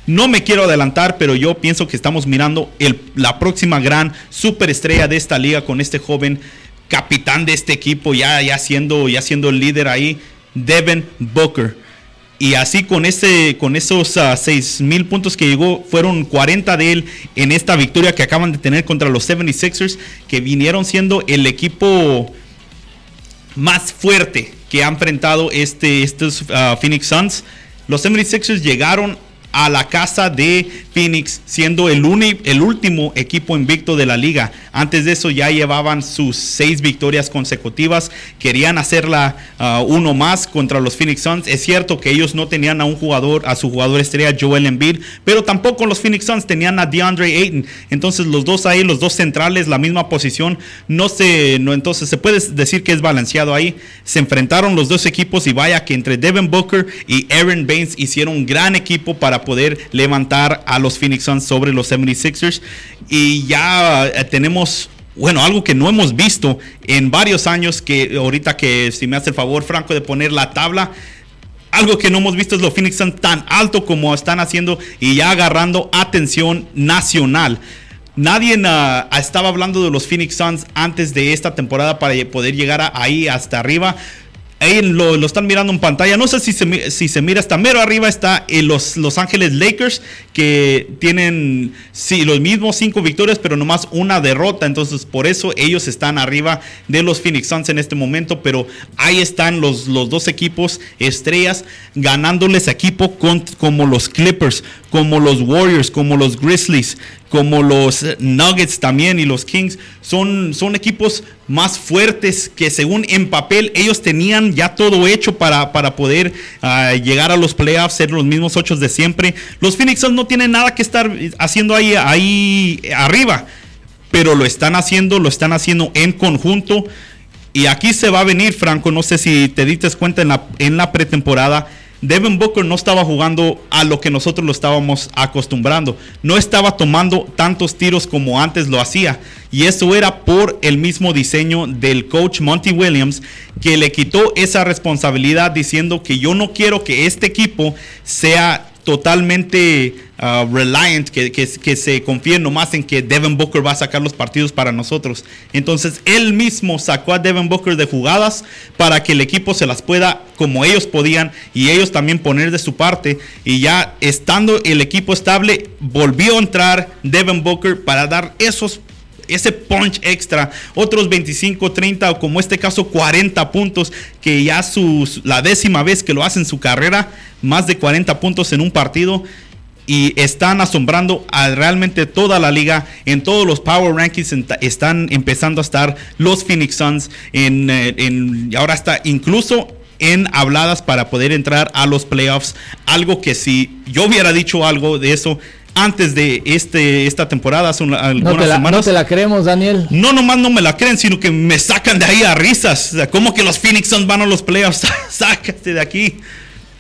No me quiero adelantar, pero yo pienso que estamos mirando la próxima gran superestrella de esta liga con este joven capitán de este equipo, ya, ya, siendo, ya siendo el líder ahí, Devin Booker. Y así con, ese, con esos uh, ah, 6 mil puntos que llegó, fueron 40 de él en esta victoria que acaban de tener contra los 76ers, que vinieron siendo el equipo más fuerte que ha enfrentado este, estos uh, Phoenix Suns. Los 76ers llegaron a la casa de Phoenix, siendo el, el último equipo invicto de la liga. Antes de eso ya llevaban sus seis victorias consecutivas. Querían hacerla uh, uno más contra los Phoenix Suns. Es cierto que ellos no tenían a un jugador, a su jugador estrella Joel Embiid, pero tampoco los Phoenix Suns tenían a DeAndre Ayton. Entonces los dos ahí, los dos centrales, la misma posición, no se, no, entonces se puede decir que es balanceado ahí. Se enfrentaron los dos equipos y vaya que entre Devin Booker y Aaron Baines hicieron un gran equipo para poder levantar a los Phoenix Suns sobre los 76ers. Y ya eh, tenemos bueno, algo que no hemos visto en varios años, que ahorita que si me hace el favor, Franco, de poner la tabla, algo que no hemos visto es los Phoenix Suns tan alto como están haciendo y ya agarrando atención nacional. Nadie ah, estaba hablando de los Phoenix Suns antes de esta temporada para poder llegar ahí hasta arriba ahí lo, están mirando en pantalla. No sé si se, si se mira hasta mero arriba está eh, los Los Ángeles Lakers que tienen sí, los mismos cinco victorias, pero nomás una derrota. Entonces, por eso ellos están arriba de los Phoenix Suns en este momento. Pero ahí están los, los dos equipos estrellas ganándoles equipo como los Clippers, como los Warriors, como los Grizzlies, como los Nuggets también y los Kings. Son, son equipos más fuertes que según en papel ellos tenían ya todo hecho para, para poder uh, llegar a los playoffs, ser los mismos ocho de siempre. Los Phoenix Suns no tienen nada que estar haciendo ahí, ahí arriba, pero lo están haciendo, lo están haciendo en conjunto. Y aquí se va a venir, Franco, no sé si te diste cuenta en la, en la pretemporada Devin Booker no estaba jugando a lo que nosotros lo estábamos acostumbrando. No estaba tomando tantos tiros como antes lo hacía. Y eso era por el mismo diseño del coach Monty Williams, que le quitó esa responsabilidad diciendo que yo no quiero que este equipo sea totalmente uh, reliant, que, que, se confíe nomás en que Devin Booker va a sacar los partidos para nosotros. Entonces él mismo sacó a Devin Booker de jugadas para que el equipo se las pueda como ellos podían y ellos también poner de su parte. Y ya estando el equipo estable, volvió a entrar Devin Booker para dar esos ese punch extra, otros 25, 30 o como este caso 40 puntos, que ya su, la décima vez que lo hace en su carrera, más de 40 puntos en un partido y están asombrando a realmente toda la liga. En todos los Power Rankings están empezando a estar los Phoenix Suns. En, en, ahora está incluso en habladas para poder entrar a los playoffs. Algo que si yo hubiera dicho algo de eso, antes de este, esta temporada, hace algunas no te la, semanas. No te la creemos, Daniel. No, nomás no me la creen, sino que me sacan de ahí a risas. O sea, ¿Cómo que los Phoenix Suns van a los playoffs? Sácate de aquí.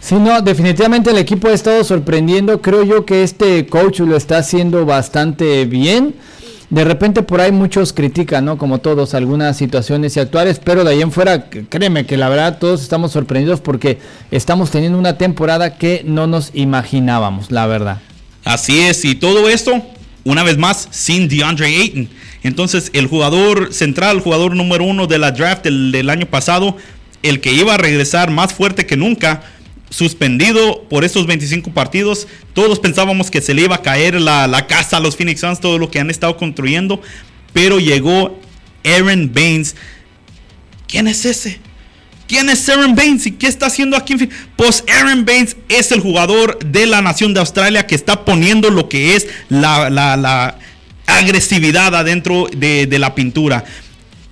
Sí, no, definitivamente el equipo ha estado sorprendiendo. Creo yo que este coach lo está haciendo bastante bien. De repente por ahí muchos critican, ¿no? Como todos, algunas situaciones y actuales, pero de ahí en fuera, créeme que la verdad todos estamos sorprendidos porque estamos teniendo una temporada que no nos imaginábamos, la verdad. Así es, y todo esto, una vez más, sin DeAndre Ayton. Entonces, el jugador central, jugador número uno de la draft del, del año pasado, el que iba a regresar más fuerte que nunca, suspendido por estos 25 partidos. Todos pensábamos que se le iba a caer la, la, casa a los Phoenix Suns, todo lo que han estado construyendo. Pero llegó Aaron Baines. ¿Quién es ese? ¿Quién es Aaron Baines y qué está haciendo aquí? Pues Aaron Baines es el jugador de la nación de Australia que está poniendo lo que es la, la, la agresividad adentro de, de la pintura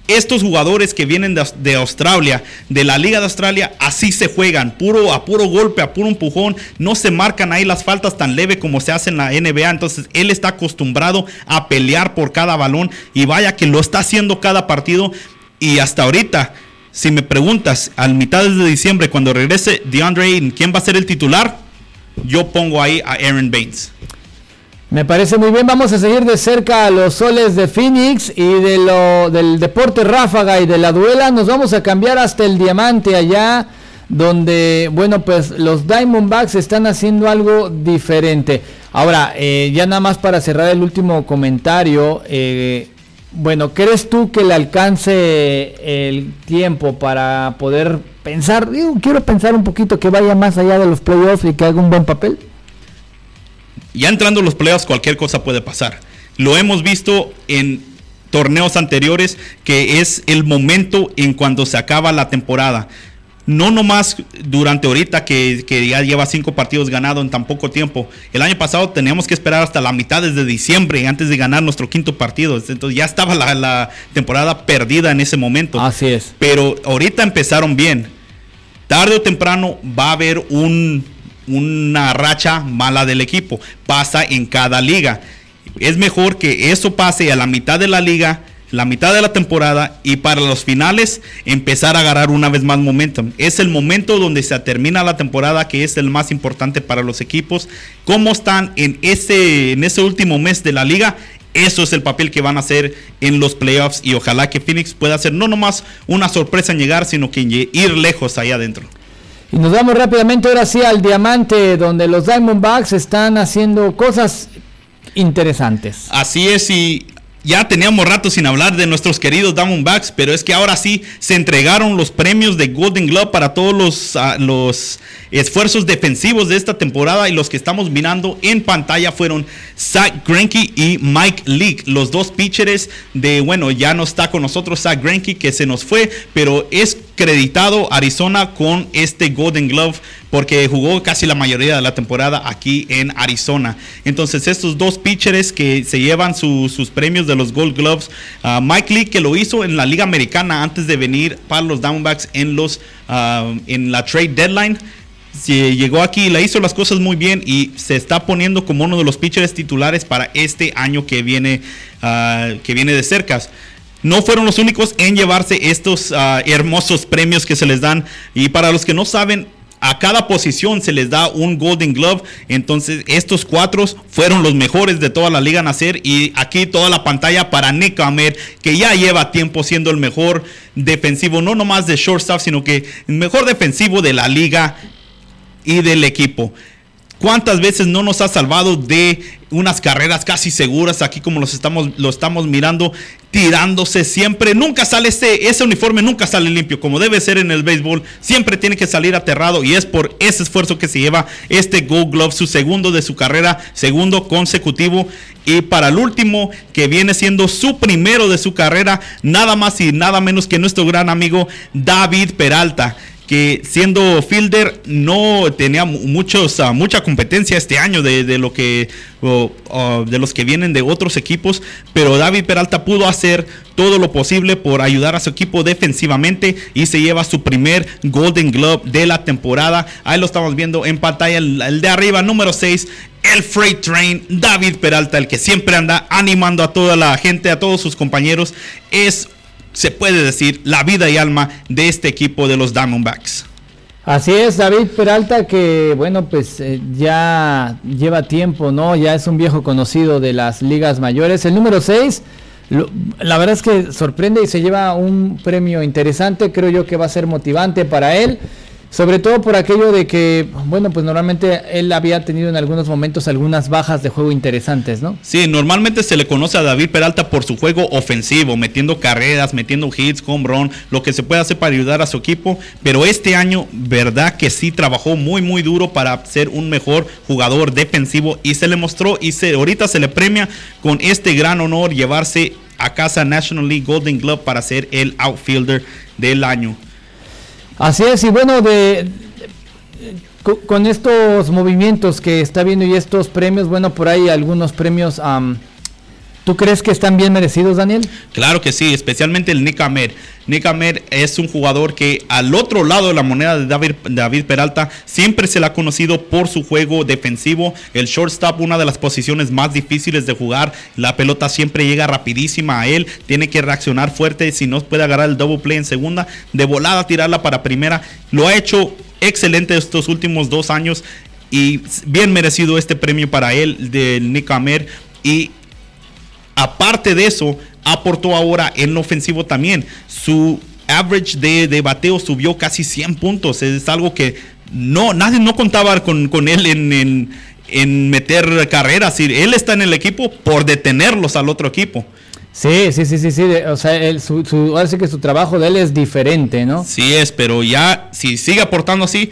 estos jugadores que vienen de, de, Australia, de la Liga de Australia, así se juegan, puro a puro golpe, a puro empujón, no se marcan ahí las faltas tan leve como se hace en la NBA, entonces él está acostumbrado a pelear por cada balón y vaya que lo está haciendo cada partido y hasta ahorita, si me preguntas, al mitad de diciembre cuando regrese DeAndre Ayton, ¿quién va a ser el titular? Yo pongo ahí a Aaron Baines. Me parece muy bien, vamos a seguir de cerca a los soles de Phoenix y de lo, del deporte ráfaga y de la duela. Nos vamos a cambiar hasta el diamante allá, donde, bueno, pues los Diamondbacks están haciendo algo diferente. Ahora, eh, ya nada más para cerrar el último comentario, eh, bueno, ¿crees tú que le alcance el tiempo para poder pensar? Quiero pensar un poquito que vaya más allá de los playoffs y que haga un buen papel ya entrando los playoffs cualquier cosa puede pasar. Lo hemos visto en torneos anteriores que es el momento en cuando se acaba la temporada. No nomás durante ahorita que, que ya lleva cinco partidos ganados en tan poco tiempo. El año pasado teníamos que esperar hasta la mitad desde diciembre antes de ganar nuestro quinto partido. Entonces ya estaba la, la temporada perdida en ese momento. Así es. Pero ahorita empezaron bien. Tarde o temprano va a haber un, una racha mala del equipo. Pasa en cada liga. Es mejor que eso pase a la mitad de la liga, la mitad de la temporada y para los finales empezar a agarrar una vez más momentum. Es el momento donde se termina la temporada que es el más importante para los equipos. ¿Cómo están en ese, en ese último mes de la liga? Eso es el papel que van a hacer en los playoffs y ojalá que Phoenix pueda hacer no nomás una sorpresa en llegar, sino que ir lejos allá adentro. Y nos vamos rápidamente ahora sí al diamante, donde los Diamondbacks están haciendo cosas interesantes. Así es, y ya teníamos rato sin hablar de nuestros queridos Diamondbacks, pero es que ahora sí se entregaron los premios de Golden Glove para todos los, ah, los esfuerzos defensivos de esta temporada y los que estamos mirando en pantalla fueron Zach Greinke y Mike Leake, los dos pitchers de, bueno, ya no está con nosotros Zach Greinke que se nos fue, pero es creditado Arizona con este Golden Glove porque jugó casi la mayoría de la temporada aquí en Arizona. Entonces estos dos pitchers que se llevan sus premios de los Gold Gloves, ah, Mike Lee que lo hizo en la Liga Americana antes de venir para los Downbacks en los ah, en la trade deadline. llegó aquí, le hizo las cosas muy bien y se está poniendo como uno de los pitchers titulares para este año que viene, ah, que viene de cerca no fueron los únicos en llevarse estos hermosos premios que se les dan. Y para los que no saben, a cada posición se les da un Golden Glove. Entonces, estos cuatro fueron los mejores de toda la liga nacer. Y aquí toda la pantalla para Nick Amer, que ya lleva tiempo siendo el mejor defensivo, no nomás de shortstop, sino que el mejor defensivo de la liga y del equipo. ¿Cuántas veces no nos ha salvado de unas carreras casi seguras aquí como los estamos, lo estamos mirando tirándose siempre? Nunca sale ese, ese uniforme, nunca sale limpio como debe ser en el béisbol. Siempre tiene que salir aterrado y es por ese esfuerzo que se lleva este Gold Glove, su segundo de su carrera, segundo consecutivo. Y para el último, que viene siendo su primero de su carrera, nada más y nada menos que nuestro gran amigo David Peralta que siendo fielder no tenía muchos, ah, mucha competencia este año de, lo que de los que vienen de otros equipos, pero David Peralta pudo hacer todo lo posible por ayudar a su equipo defensivamente y se lleva su primer Golden Glove de la temporada. Ahí lo estamos viendo en pantalla, el, de arriba, número 6, el Freight Train, David Peralta, el que siempre anda animando a toda la gente, a todos sus compañeros, es se puede decir, la vida y alma de este equipo de los Diamondbacks. Así es, David Peralta, que bueno, pues eh, ya lleva tiempo, ¿no? Ya es un viejo conocido de las ligas mayores. El número 6, la verdad es que sorprende y se lleva un premio interesante, creo yo que va a ser motivante para él. Sobre todo por aquello de que, bueno, pues normalmente él había tenido en algunos momentos algunas bajas de juego interesantes, ¿no? Sí, normalmente se le conoce a David Peralta por su juego ofensivo, metiendo carreras, metiendo hits, home run, lo que se puede hacer para ayudar a su equipo. Pero este año, verdad que sí trabajó muy, muy duro para ser un mejor jugador defensivo y se le mostró y se, ahorita se le premia con este gran honor llevarse a casa National League Golden Glove para ser el outfielder del año. Así es, y bueno, de, con estos movimientos que está viendo y estos premios, bueno, por ahí algunos premios, ¿tú crees que están bien merecidos, Daniel? Claro que sí, especialmente el Nick Amer. Nick Amer es un jugador que al otro lado de la moneda de David, David Peralta siempre se le ha conocido por su juego defensivo. El shortstop, una de las posiciones más difíciles de jugar. La pelota siempre llega rapidísima a él. Tiene que reaccionar fuerte. Si no puede agarrar el double play en segunda, de volada tirarla para primera. Lo ha hecho excelente estos últimos dos años y bien merecido este premio para él del Nick Amer. Y aparte de eso, aportó ahora en ofensivo también. Su average de, bateo subió casi 100 puntos. Es algo que no, nadie no contaba con, él en, en, meter carreras. Él está en el equipo por detenerlos al otro equipo. Sí, sí, sí, sí, sí. O sea, su, su, que su trabajo de él es diferente, ¿no? Sí es, pero ya si sigue aportando así,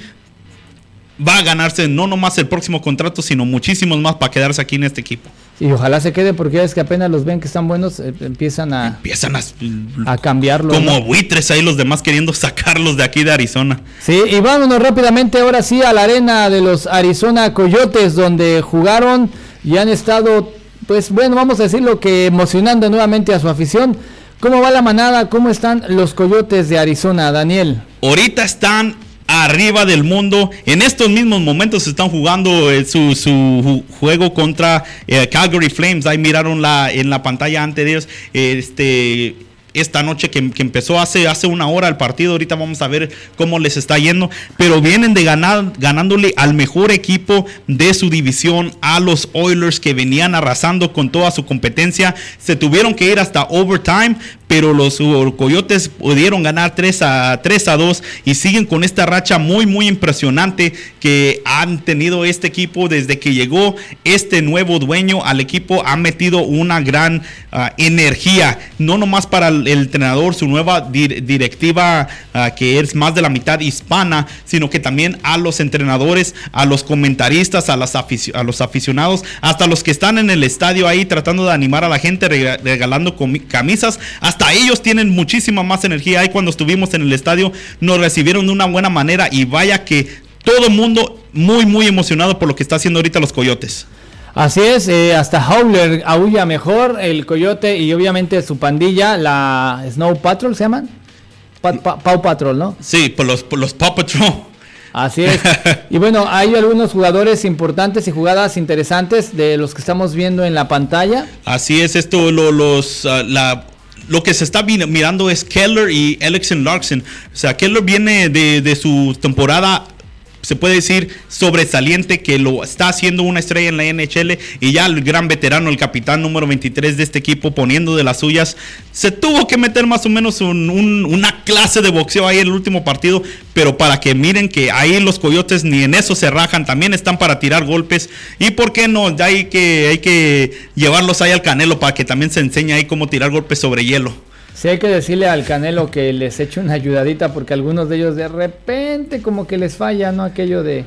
va a ganarse no nomás el próximo contrato, sino muchísimos más para quedarse aquí en este equipo. Y ojalá se quede porque es que apenas los ven que están buenos, eh, empiezan a empiezan a, a cambiarlo. Como buitres ahí los demás queriendo sacarlos de aquí de Arizona. Sí, y vámonos rápidamente ahora sí a la arena de los Arizona Coyotes donde jugaron y han estado, pues bueno, vamos a decirlo que emocionando nuevamente a su afición. ¿Cómo va la manada? ¿Cómo están los Coyotes de Arizona, Daniel? Ahorita están arriba del mundo. En estos mismos momentos están jugando eh, su, su, juego contra eh, Calgary Flames. Ahí miraron la, en la pantalla antes este, esta noche que, empezó hace, hace una hora el partido. Ahorita vamos a ver cómo les está yendo. Pero vienen de ganar, ganándole al mejor equipo de su división, a los Oilers que venían arrasando con toda su competencia. Se tuvieron que ir hasta overtime, pero los Coyotes pudieron ganar 3 a, 3 a 2 y siguen con esta racha muy, muy impresionante que han tenido este equipo desde que llegó este nuevo dueño al equipo. Ha metido una gran uh, energía, no nomás para el, entrenador, su nueva dir directiva uh, que es más de la mitad hispana, sino que también a los entrenadores, a los comentaristas, a, a los aficionados, hasta los que están en el estadio ahí tratando de animar a la gente, regalando camisas. Hasta ellos tienen muchísima más energía. Ahí cuando estuvimos en el estadio nos recibieron de una buena manera y vaya que todo el mundo muy, muy emocionado por lo que está haciendo ahorita los Coyotes. Así es, eh, hasta Howler aúlla mejor, el Coyote y obviamente su pandilla, la Snow Patrol, ¿se llaman? Pa pa Paw Patrol, ¿no? Sí, por los, por los Paw Patrol. Así es. y bueno, hay algunos jugadores importantes y jugadas interesantes de los que estamos viendo en la pantalla. Así es, esto lo, los uh, la lo que se está mirando es Keller y Alexen Larkson. O sea, Keller viene de, de su temporada se puede decir sobresaliente que lo está haciendo una estrella en la NHL y ya el gran veterano, el capitán número 23 de este equipo poniendo de las suyas, se tuvo que meter más o menos un, un, una clase de boxeo ahí en el último partido, pero para que miren que ahí los coyotes ni en eso se rajan, también están para tirar golpes y por qué no, ya hay que, hay que llevarlos ahí al canelo para que también se enseñe ahí cómo tirar golpes sobre hielo. Sí, hay que decirle al Canelo que les eche una ayudadita porque algunos de ellos de repente como que les falla, ¿no? Aquello de,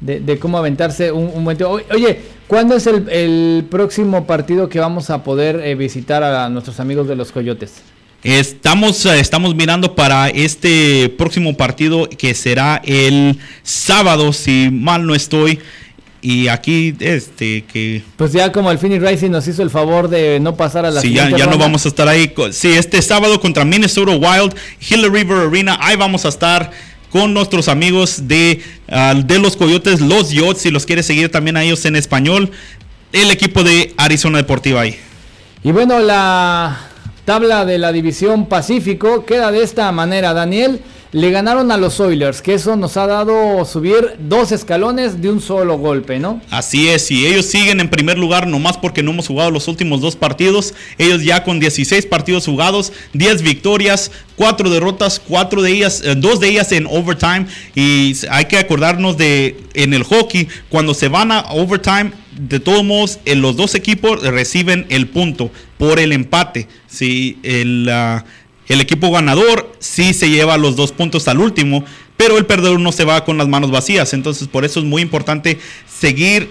de, cómo aventarse un, un buen... Oye, ¿cuándo es el, el, próximo partido que vamos a poder eh, visitar a nuestros amigos de los Coyotes? Estamos, eh, estamos mirando para este próximo partido que será el sábado, si mal no estoy. Y aquí, este, que... Pues ya como el Phoenix Rising nos hizo el favor de no pasar a la Sí, ya, ya no vamos a estar ahí. Sí, este sábado contra Minnesota Wild, Hill River Arena, ahí vamos a estar con nuestros amigos de, uh, de los Coyotes, los Yots, si los quieres seguir también a ellos en español, el equipo de Arizona Deportiva ahí. Y bueno, la tabla de la división Pacífico queda de esta manera, Daniel. Le ganaron a los Oilers, que eso nos ha dado subir dos escalones de un solo golpe, ¿no? Así es, y ellos siguen en primer lugar nomás porque no hemos jugado los últimos dos partidos. Ellos ya con 16 partidos jugados, 10 victorias, 4 derrotas, cuatro de ellas, eh, dos de ellas en overtime. Y hay que acordarnos de en el hockey, cuando se van a overtime, de todos modos, los dos equipos reciben el punto por el empate. Si el. Uh, el equipo ganador sí se lleva los dos puntos al último, pero el perdedor no se va con las manos vacías. Entonces, por eso es muy importante seguir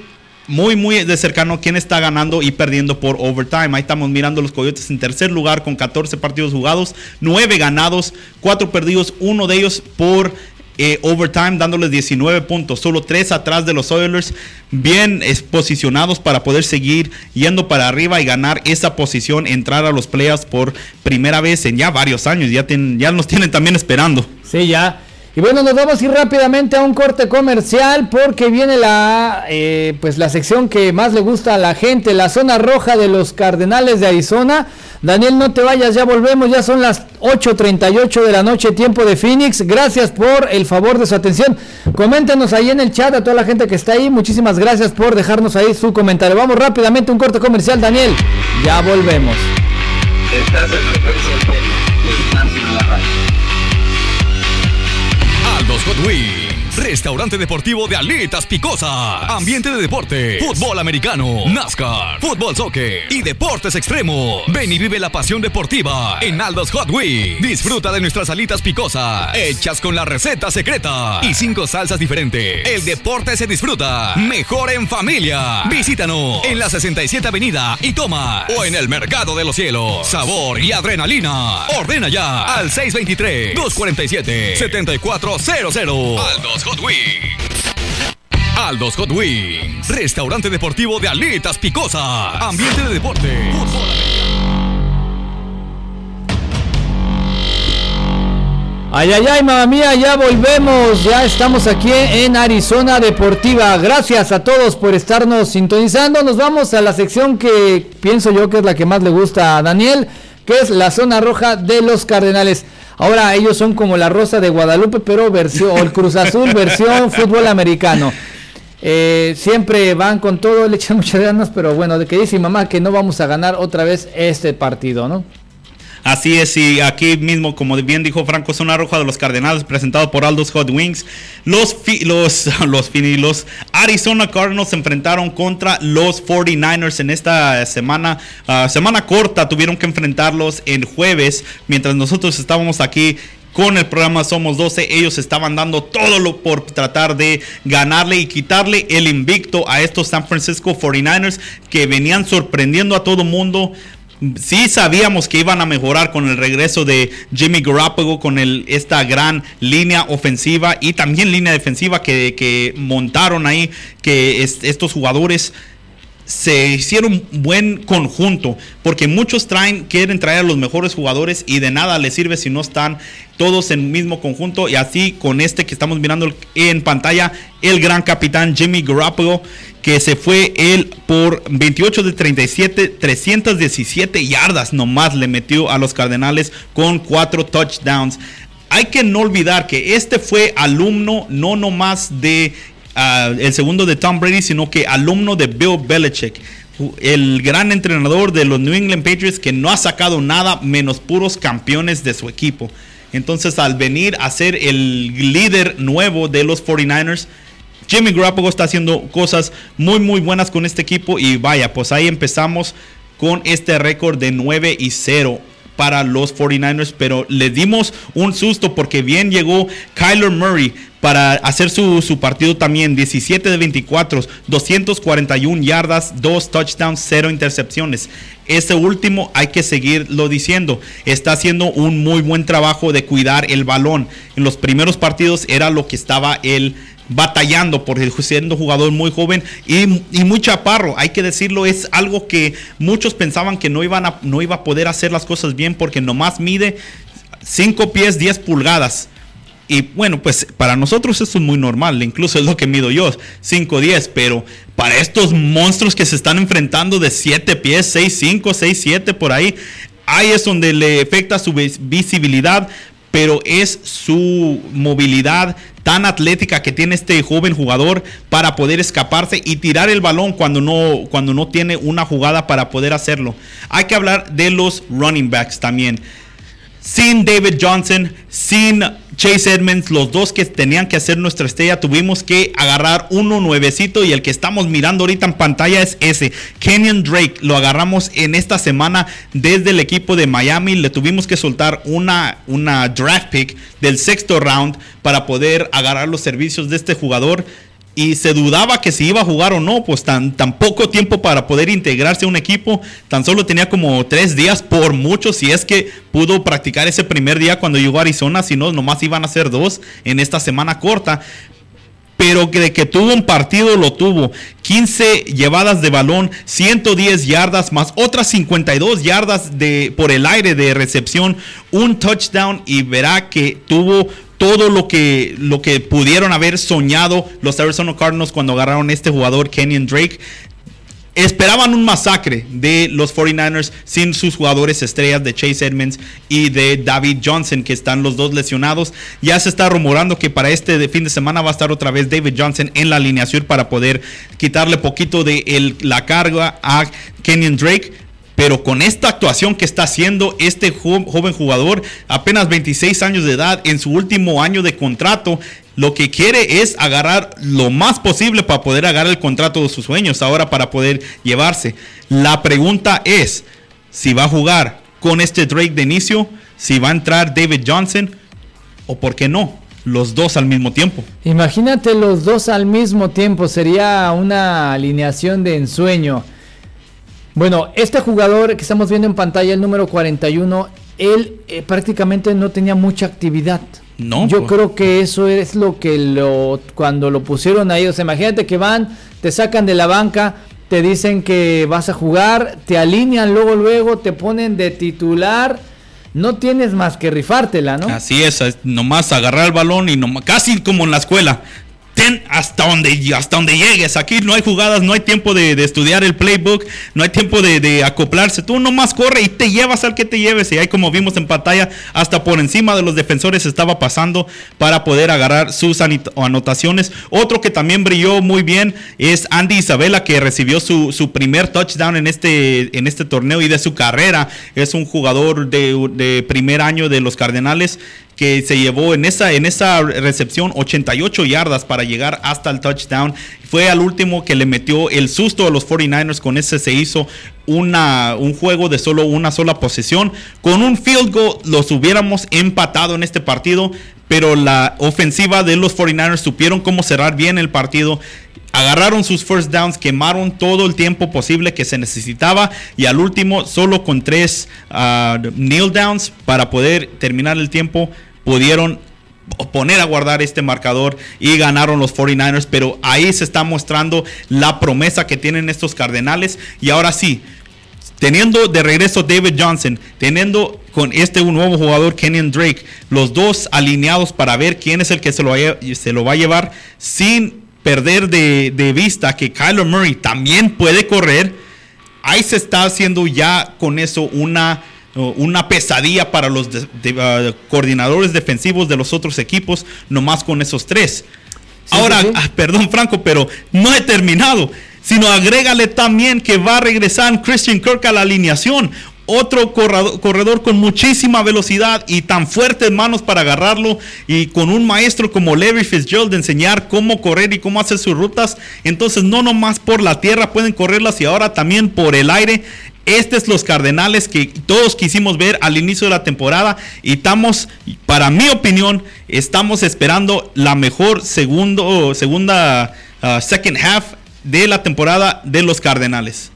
muy, muy de cercano quién está ganando y perdiendo por overtime. Ahí estamos mirando los Coyotes en tercer lugar con 14 partidos jugados, 9 ganados, 4 perdidos, uno de ellos por eh, overtime dándoles 19 puntos, solo 3 atrás de los Oilers, bien posicionados para poder seguir yendo para arriba y ganar esa posición, entrar a los playoffs por primera vez en ya varios años, ya, ten, ya nos tienen también esperando. Sí, ya. Y bueno, nos vamos a ir rápidamente a un corte comercial porque viene la, eh, pues la sección que más le gusta a la gente, la zona roja de los Cardenales de Arizona. Daniel, no te vayas, ya volvemos, ya son las 8.38 de la noche, tiempo de Phoenix. Gracias por el favor de su atención. Coméntenos ahí en el chat a toda la gente que está ahí. Muchísimas gracias por dejarnos ahí su comentario. Vamos rápidamente a un corte comercial, Daniel. Ya volvemos. Estás en Aldos Hot Wings. Restaurante deportivo de Alitas Picosa. Ambiente de deporte. Fútbol americano. NASCAR. Fútbol soccer. Y deportes extremos. Ven y vive la pasión deportiva en Aldos Hot Wings. Disfruta de nuestras alitas picosas. Hechas con la receta secreta. Y cinco salsas diferentes. El deporte se disfruta. Mejor en familia. Visítanos en la 67 Avenida y toma. O en el Mercado de los Cielos. Sabor y adrenalina. Ordena ya al 623-247-7400. Aldos Hot Wings. Aldos Hot Wings. Restaurante deportivo de Alitas Picosa. Ambiente de deporte. Ay, ay, ay, mamá mía, ya volvemos. Ya estamos aquí en Arizona Deportiva. Gracias a todos por estarnos sintonizando. Nos vamos a la sección que pienso yo que es la que más le gusta a Daniel, que es la zona roja de los Cardenales. Ahora ellos son como la Rosa de Guadalupe, pero versión, o el Cruz Azul versión fútbol americano. Eh, siempre van con todo, le echan muchas ganas, pero bueno, de que dice mi mamá que no vamos a ganar otra vez este partido, ¿no? Así es, y aquí mismo, como bien dijo Franco, zona roja de los Cardenales, presentado por Aldos Hot Wings. Los, los, los, Arizona Cardinals se enfrentaron contra los 49ers en esta semana, ah, semana corta. Tuvieron que enfrentarlos el jueves, mientras nosotros estábamos aquí con el programa Somos 12. Ellos estaban dando todo lo por tratar de ganarle y quitarle el invicto a estos San Francisco 49ers que venían sorprendiendo a todo mundo. Sí sabíamos que iban a mejorar con el regreso de Jimmy Garoppolo, con esta gran línea ofensiva y también línea defensiva que, montaron ahí, que estos jugadores se hicieron buen conjunto, porque muchos traen, quieren traer a los mejores jugadores y de nada les sirve si no están todos en el mismo conjunto. Y así con este que estamos mirando en pantalla, el gran capitán Jimmy Garoppolo, que se fue él por 28 de 37, 317 yardas nomás le metió a los Cardenales con cuatro touchdowns. Hay que no olvidar que este fue alumno no nomás de el segundo de Tom Brady, sino que alumno de Bill Belichick, el gran entrenador de los New England Patriots que no ha sacado nada menos puros campeones de su equipo. Entonces, al venir a ser el líder nuevo de los 49ers, Jimmy Garoppolo está haciendo cosas muy muy buenas con este equipo y vaya, pues ahí empezamos con este récord de 9 y 0 para los 49ers, pero le dimos un susto porque bien llegó Kyler Murray para hacer su, partido también. 17 de 24, 241 yardas, 2 touchdowns, 0 intercepciones. Ese último hay que seguirlo diciendo. Está haciendo un muy buen trabajo de cuidar el balón. En los primeros partidos era lo que estaba él batallando por siendo jugador muy joven y, muy chaparro. Hay que decirlo, es algo que muchos pensaban que no, iban a, no iba a poder hacer las cosas bien porque nomás mide 5 pies 10 pulgadas. Y bueno, pues para nosotros eso es muy normal, incluso es lo que mido yo, 5 10, pero para estos monstruos que se están enfrentando de 7 pies, 6 5, 6 7 por ahí, ahí es donde le afecta su visibilidad, pero es su movilidad tan atlética que tiene este joven jugador para poder escaparse y tirar el balón cuando no, cuando no tiene una jugada para poder hacerlo. Hay que hablar de los running backs también sin David Johnson, sin Chase Edmonds, los dos que tenían que hacer nuestra estrella, tuvimos que agarrar uno nuevecito y el que estamos mirando ahorita en pantalla es ese. Kenyon Drake, lo agarramos en esta semana desde el equipo de Miami, le tuvimos que soltar una, una draft pick del sexto round para poder agarrar los servicios de este jugador y se dudaba que si iba a jugar o no, pues tan, poco tiempo para poder integrarse a un equipo, tan solo tenía como tres días por mucho, si es que pudo practicar ese primer día cuando llegó a Arizona, si no, nomás iban a ser dos en esta semana corta. Pero que de que tuvo un partido lo tuvo. 15 llevadas de balón, 110 yardas más otras 52 yardas de, por el aire de recepción, un touchdown y verá que tuvo todo lo que, lo que pudieron haber soñado los Arizona Cardinals cuando agarraron este jugador, Kenyon Drake. Esperaban un masacre de los 49ers sin sus jugadores estrellas de Chase Edmonds y de David Johnson, que están los dos lesionados. Ya se está rumorando que para este fin de semana va a estar otra vez David Johnson en la alineación para poder quitarle poquito de la carga a Kenyon Drake. Pero con esta actuación que está haciendo este joven jugador, apenas 26 años de edad, en su último año de contrato, lo que quiere es agarrar lo más posible para poder agarrar el contrato de sus sueños ahora para poder llevarse. La pregunta es si va a jugar con este Drake de inicio, si va a entrar David Johnson o por qué no. Los dos al mismo tiempo. Imagínate los dos al mismo tiempo. Sería una alineación de ensueño. Bueno, este jugador que estamos viendo en pantalla, el número 41, él eh, prácticamente no tenía mucha actividad. No. Yo pues. creo que eso es lo que lo cuando lo pusieron ahí, o sea, imagínate que van, te sacan de la banca, te dicen que vas a jugar, te alinean luego luego, te ponen de titular, no tienes más que rifártela, ¿no? Así es, nomás agarrar el balón y nomás, casi como en la escuela hasta donde, hasta llegues. Aquí no hay jugadas, no hay tiempo de, estudiar el playbook, no hay tiempo de, acoplarse. Tú nomás corre y te llevas al que te lleves. Y ahí como vimos en pantalla, hasta por encima de los defensores estaba pasando para poder agarrar sus anotaciones. Otro que también brilló muy bien es Andy Isabela, que recibió su, su primer touchdown en este, en este torneo y de su carrera. Es un jugador de primer año de los Cardenales se llevó en esa, en esa recepción 88 yardas para llegar hasta el touchdown. Fue al último que le metió el susto a los 49ers. Con ese se hizo una, un juego de solo una sola posesión. Con un field goal los hubiéramos empatado en este partido. Pero la ofensiva de los 49ers supieron cómo cerrar bien el partido agarraron sus first downs, quemaron todo el tiempo posible que se necesitaba y al último solo con tres uh, kneel downs para poder terminar el tiempo pudieron poner a guardar este marcador y ganaron los 49ers, pero ahí se está mostrando la promesa que tienen estos Cardenales. Y ahora sí, teniendo de regreso David Johnson, teniendo con este un nuevo jugador Kenyon Drake, los dos alineados para ver quién es el que se lo, se lo va a llevar sin perder de, vista que Kyler Murray también puede correr, ahí se está haciendo ya con eso una, una pesadilla para los uh, coordinadores defensivos de los otros equipos, nomás con esos tres. Ahora, ah, perdón Franco, pero no he terminado sino agrégale también que va a regresar Christian Kirk a la alineación otro corredor, con muchísima velocidad y tan fuertes manos para agarrarlo y con un maestro como Larry Fitzgerald de enseñar cómo correr y cómo hacer sus rutas. Entonces no nomás por la tierra pueden correrlas y ahora también por el aire. Estos los Cardenales que todos quisimos ver al inicio de la temporada y estamos, para mi opinión, estamos esperando la mejor segundo, segunda, uh, second half de la temporada de los Cardenales.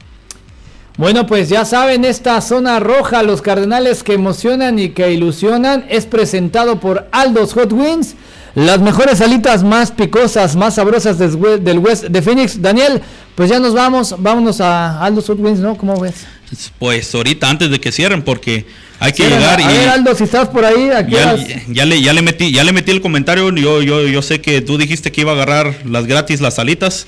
Bueno, pues ya saben, esta zona roja, los cardenales que emocionan y que ilusionan, es presentado por Aldos Hot Wings. Las mejores alitas más picosas, más sabrosas del West de Phoenix. Daniel, pues ya nos vamos, vámonos a Aldos Hot Wings, ¿no? ¿Cómo ves? Pues ahorita antes de que cierren, porque hay que llegar a, y. A ver, Aldo, si estás por ahí, aquí ya, ya, le, ya le metí, ya le metí el comentario. Yo, yo, yo sé que tú dijiste que iba a agarrar las gratis las alitas.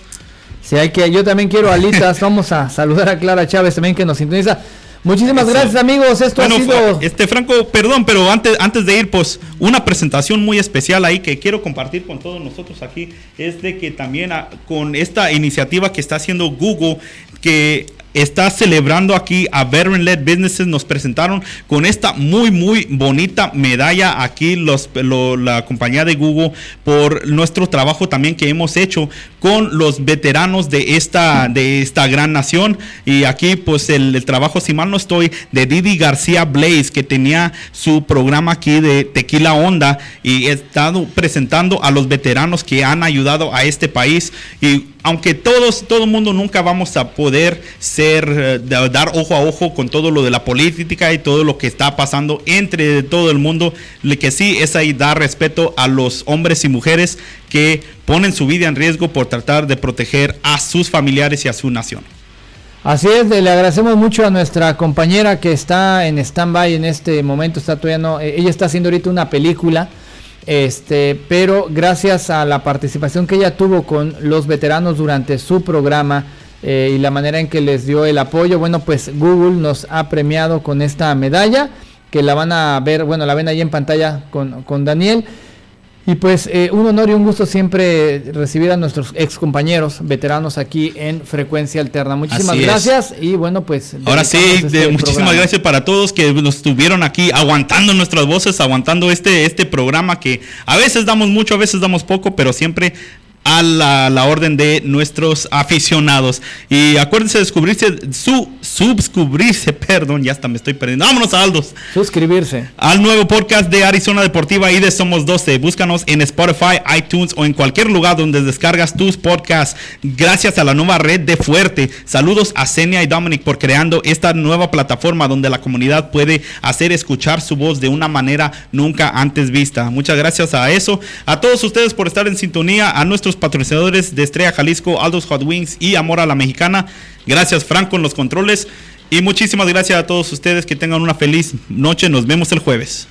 Si hay que, yo también quiero alitas. Vamos a saludar a Clara Chávez también que nos sintoniza. Muchísimas gracias amigos, esto ha sido... Este Franco, perdón, pero antes, antes de ir, pues una presentación muy especial ahí que quiero compartir con todos nosotros aquí es de que también ah, con esta iniciativa que está haciendo Google, que está celebrando aquí a Veteran Led Businesses. Nos presentaron con esta muy, muy bonita medalla aquí los, la compañía de Google por nuestro trabajo también que hemos hecho con los veteranos de esta, de esta gran nación. Y aquí, pues, el, trabajo, si mal no estoy, de Didi García Blaze, que tenía su programa aquí de Tequila Onda y he estado presentando a los veteranos que han ayudado a este país. Y aunque todos, todo el mundo nunca vamos a poder ser, eh, dar ojo a ojo con todo lo de la política y todo lo que está pasando entre todo el mundo, lo que sí es ahí dar respeto a los hombres y mujeres que ponen su vida en riesgo por tratar de proteger a sus familiares y a su nación. Así es, le agradecemos mucho a nuestra compañera que está en stand-by en este momento, está todavía no, eh, ella está haciendo ahorita una película este, pero gracias a la participación que ella tuvo con los veteranos durante su programa eh, y la manera en que les dio el apoyo, bueno, pues Google nos ha premiado con esta medalla que la van a ver, bueno, la ven ahí en pantalla con, con Daniel. Y pues eh, un honor y un gusto siempre recibir a nuestros ex compañeros veteranos aquí en Frecuencia Alterna. Muchísimas gracias y bueno pues... Ahora sí, este muchísimas gracias para todos que nos estuvieron aquí aguantando nuestras voces, aguantando este, este programa que a veces damos mucho, a veces damos poco, pero siempre a la, orden de nuestros aficionados. Y acuérdense de descubrirse, su, suscribirse, perdón, ya hasta me estoy perdiendo. Vámonos a Aldos. Suscribirse. Al nuevo podcast de Arizona Deportiva y de Somos 12. Búscanos en Spotify, iTunes o en cualquier lugar donde descargas tus podcasts. Gracias a la nueva red de Fuerte. Saludos a Senia y Dominic por creando esta nueva plataforma donde la comunidad puede hacer escuchar su voz de una manera nunca antes vista. Muchas gracias a eso. A todos ustedes por estar en sintonía. A nuestros patrocinadores de Estrella Jalisco, Aldos Hot Wings y Amor a la Mexicana. Gracias Franco en los controles y muchísimas gracias a todos ustedes. Que tengan una feliz noche. Nos vemos el jueves.